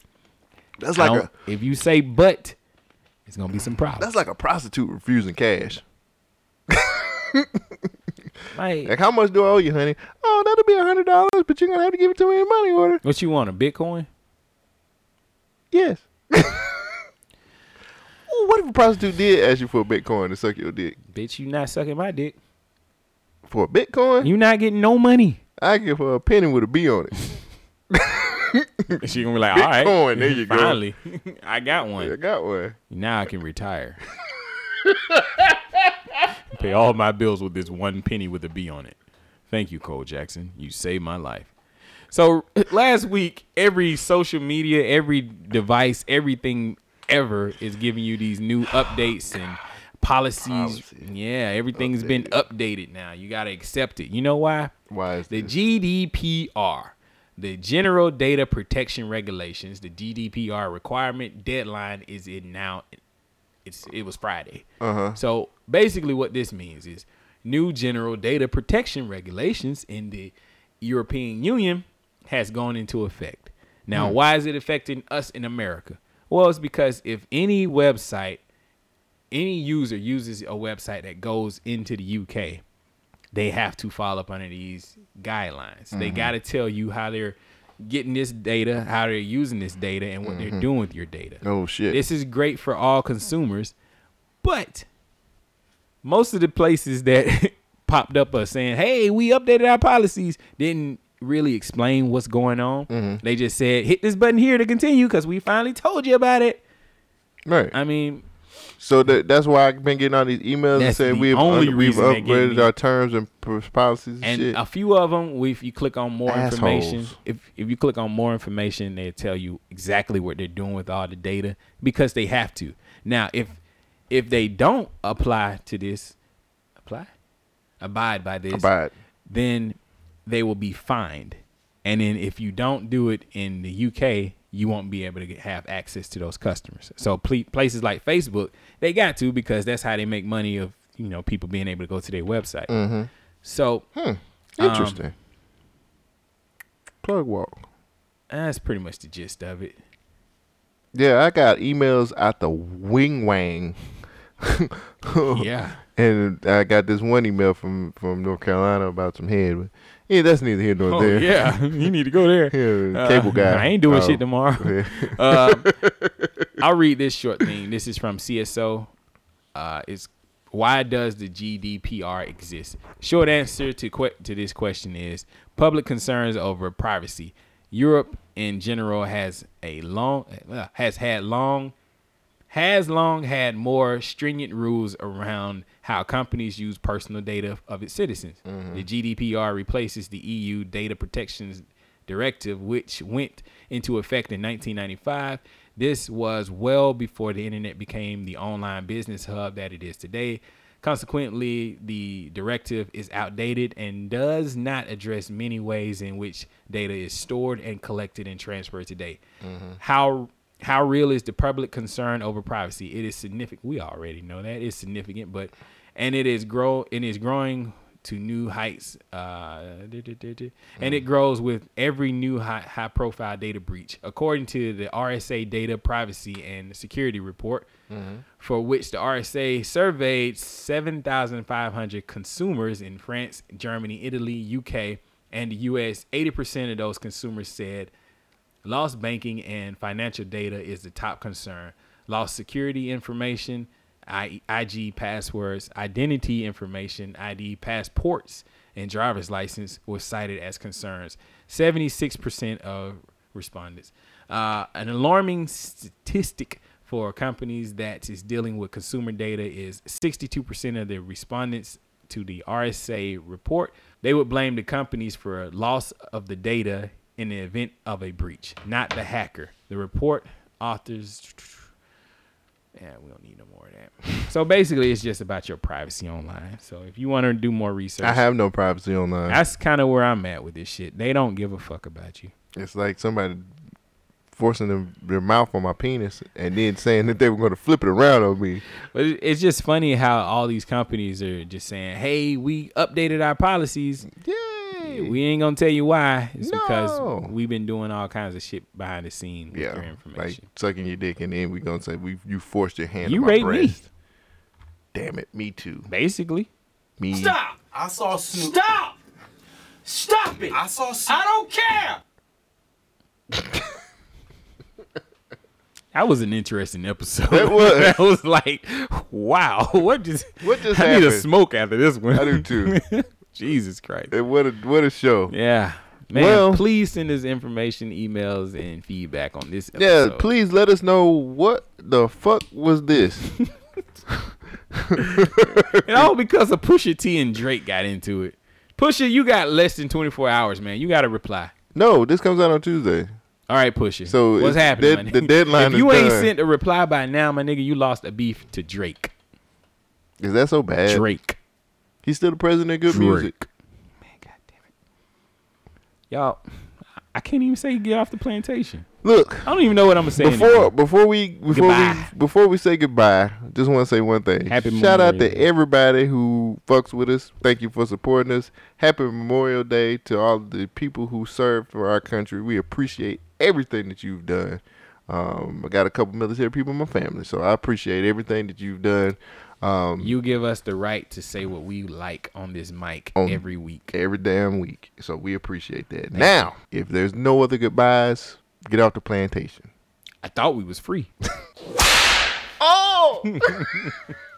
That's like don't- if you say but, it's gonna be some problems. That's like a prostitute refusing cash. Like, Like, how much do I owe you, honey? Oh, that'll be a hundred dollars, but you're gonna have to give it to me in money order. what you want? A Bitcoin? Yes. Ooh, what if a prostitute did ask you for a Bitcoin to suck your dick? Bitch, you not sucking my dick. For a Bitcoin? You not getting no money. I give her a penny with a B on it. She gonna be like, all right, Bitcoin, there you go. Finally, I got one. I got one. Now I can retire. Pay all my bills with this one penny with a B on it. Thank you, Cole Jackson. You saved my life. So last week, every social media, every device, everything ever is giving you these new updates and policies. Yeah, everything's been updated now. You gotta accept it. You know why? Why is the GDPR, the General Data Protection Regulations, the GDPR requirement deadline is in now. It's it was Friday. Uh-huh. So basically, what this means is new general data protection regulations in the European Union has gone into effect. Now, Hmm. why is it affecting us in America? Well, it's because if any website, any user uses a website that goes into the UK, they have to follow up under these guidelines. They Mhm. got to tell you how they're getting this data, how they're using this data, and what they're Mhm. doing with your data. Oh shit. This is great for all consumers, but most of the places that popped up are saying, "Hey, we updated our policies," didn't really explain what's going on. Mm-hmm. They just said, "Hit this button here to continue," because we finally told you about it. Right. I mean, So that that's why I've been getting all these emails and saying we've only under- we've reason they're getting upgraded our terms and policies and, and shit. a few of them, if you click on more information, if if you click on more information, they tell you exactly what they're doing with all the data because they have to. Now, if if they don't apply to this, apply, abide by this, Abide. then they will be fined. And then if you don't do it in the UK, you won't be able to get, have access to those customers. So ple- places like Facebook, they got to because that's how they make money of you know people being able to go to their website. Mhm. So Hmm. um, Interesting. Plug walk. that's pretty much the gist of it. Yeah, I got emails out the wing wang. Yeah. And I got this one email from from North Carolina about some head, but yeah, that's neither here nor Oh, there. yeah. You need to go there. Yeah, Uh, cable guy. I ain't doing Oh, shit tomorrow. yeah. uh, I'll read this short thing. This is from CSO. Uh, it's why does the GDPR exist? Short answer to que- to this question is public concerns over privacy. Europe in general has a long uh, has had long has long had more stringent rules around how companies use personal data of its citizens. Mm-hmm. The GDPR replaces the EU data protections Directive, which went into effect in 1995. This was well before the internet became the online business hub that it is today. Consequently, the directive is outdated and does not address many ways in which data is stored and collected and transferred today. Mm-hmm. How how real is the public concern over privacy? It is significant. We already know that it's significant, but and it is grow and is growing to new heights. Uh, and it grows with every new high, high profile data breach, according to the RSA Data Privacy and Security Report, Mhm. for which the RSA surveyed 7,500 consumers in France, Germany, Italy, UK, and the US. 80% of those consumers said lost banking and financial data is the top concern. Lost security information, IG passwords, identity information, ID passports, and driver's license was cited as concerns. 76% of respondents. Uh, an alarming statistic for companies that is dealing with consumer data is 62% of the respondents to the RSA report. They would blame the companies for a loss of the data in the event of a breach, not the hacker. The report authors yeah, we don't need no more of that. So basically, it's just about your privacy online. So if you want to do more research, I have no privacy online. That's kind of where I'm at with this shit. They don't give a fuck about you. It's like somebody forcing them, their mouth on my penis and then saying that they were going to flip it around on me. But it's just funny how all these companies are just saying, "Hey, we updated our policies. Yay! We ain't gonna tell you why. It's No. because we've been doing all kinds of shit behind the scene with your Yeah, information." like sucking your dick, and then we gonna say we you forced your hand. You on my raped me. Damn it, me too. Basically, me. Stop! I saw Snoop. Stop! Stop it! I saw Snoop. I don't care! that was an interesting episode. That was. that was like, wow, what just What just I need a smoke after this one. I do too. Jesus Christ. And what a what a show. Yeah. Man, Well- please send us information, emails, and feedback on this Yeah, please let us know what the fuck was this. and all because of Pusha T and Drake got into it. Pusha, you got less than 24 hours, man. You got to reply. no, this comes out on Tuesday. All right, Pusha. So what's happening? dead- the deadline If you ain't done. sent a reply by now, my nigga, you lost a beef to Drake. Is that so bad? Drake. He's still the president of good Drake. music. Y'all, I can't even say get off the plantation. Look, I don't even know what I'm gonna say. Before anymore. before we before Goodbye. we before we say goodbye, just want to say one thing. Happy Shout out Memorial to Day. everybody who fucks with us. Thank you for supporting us. Happy Memorial Day to all the people who served for our country. We appreciate everything that you've done. Um, I got a couple military people in my family, so I appreciate everything that you've done. Um, you give us the right to say what we like on this mic on every week. every damn week. So we appreciate that. now, if there's no other goodbyes, get off the plantation. I thought we was free. Oh!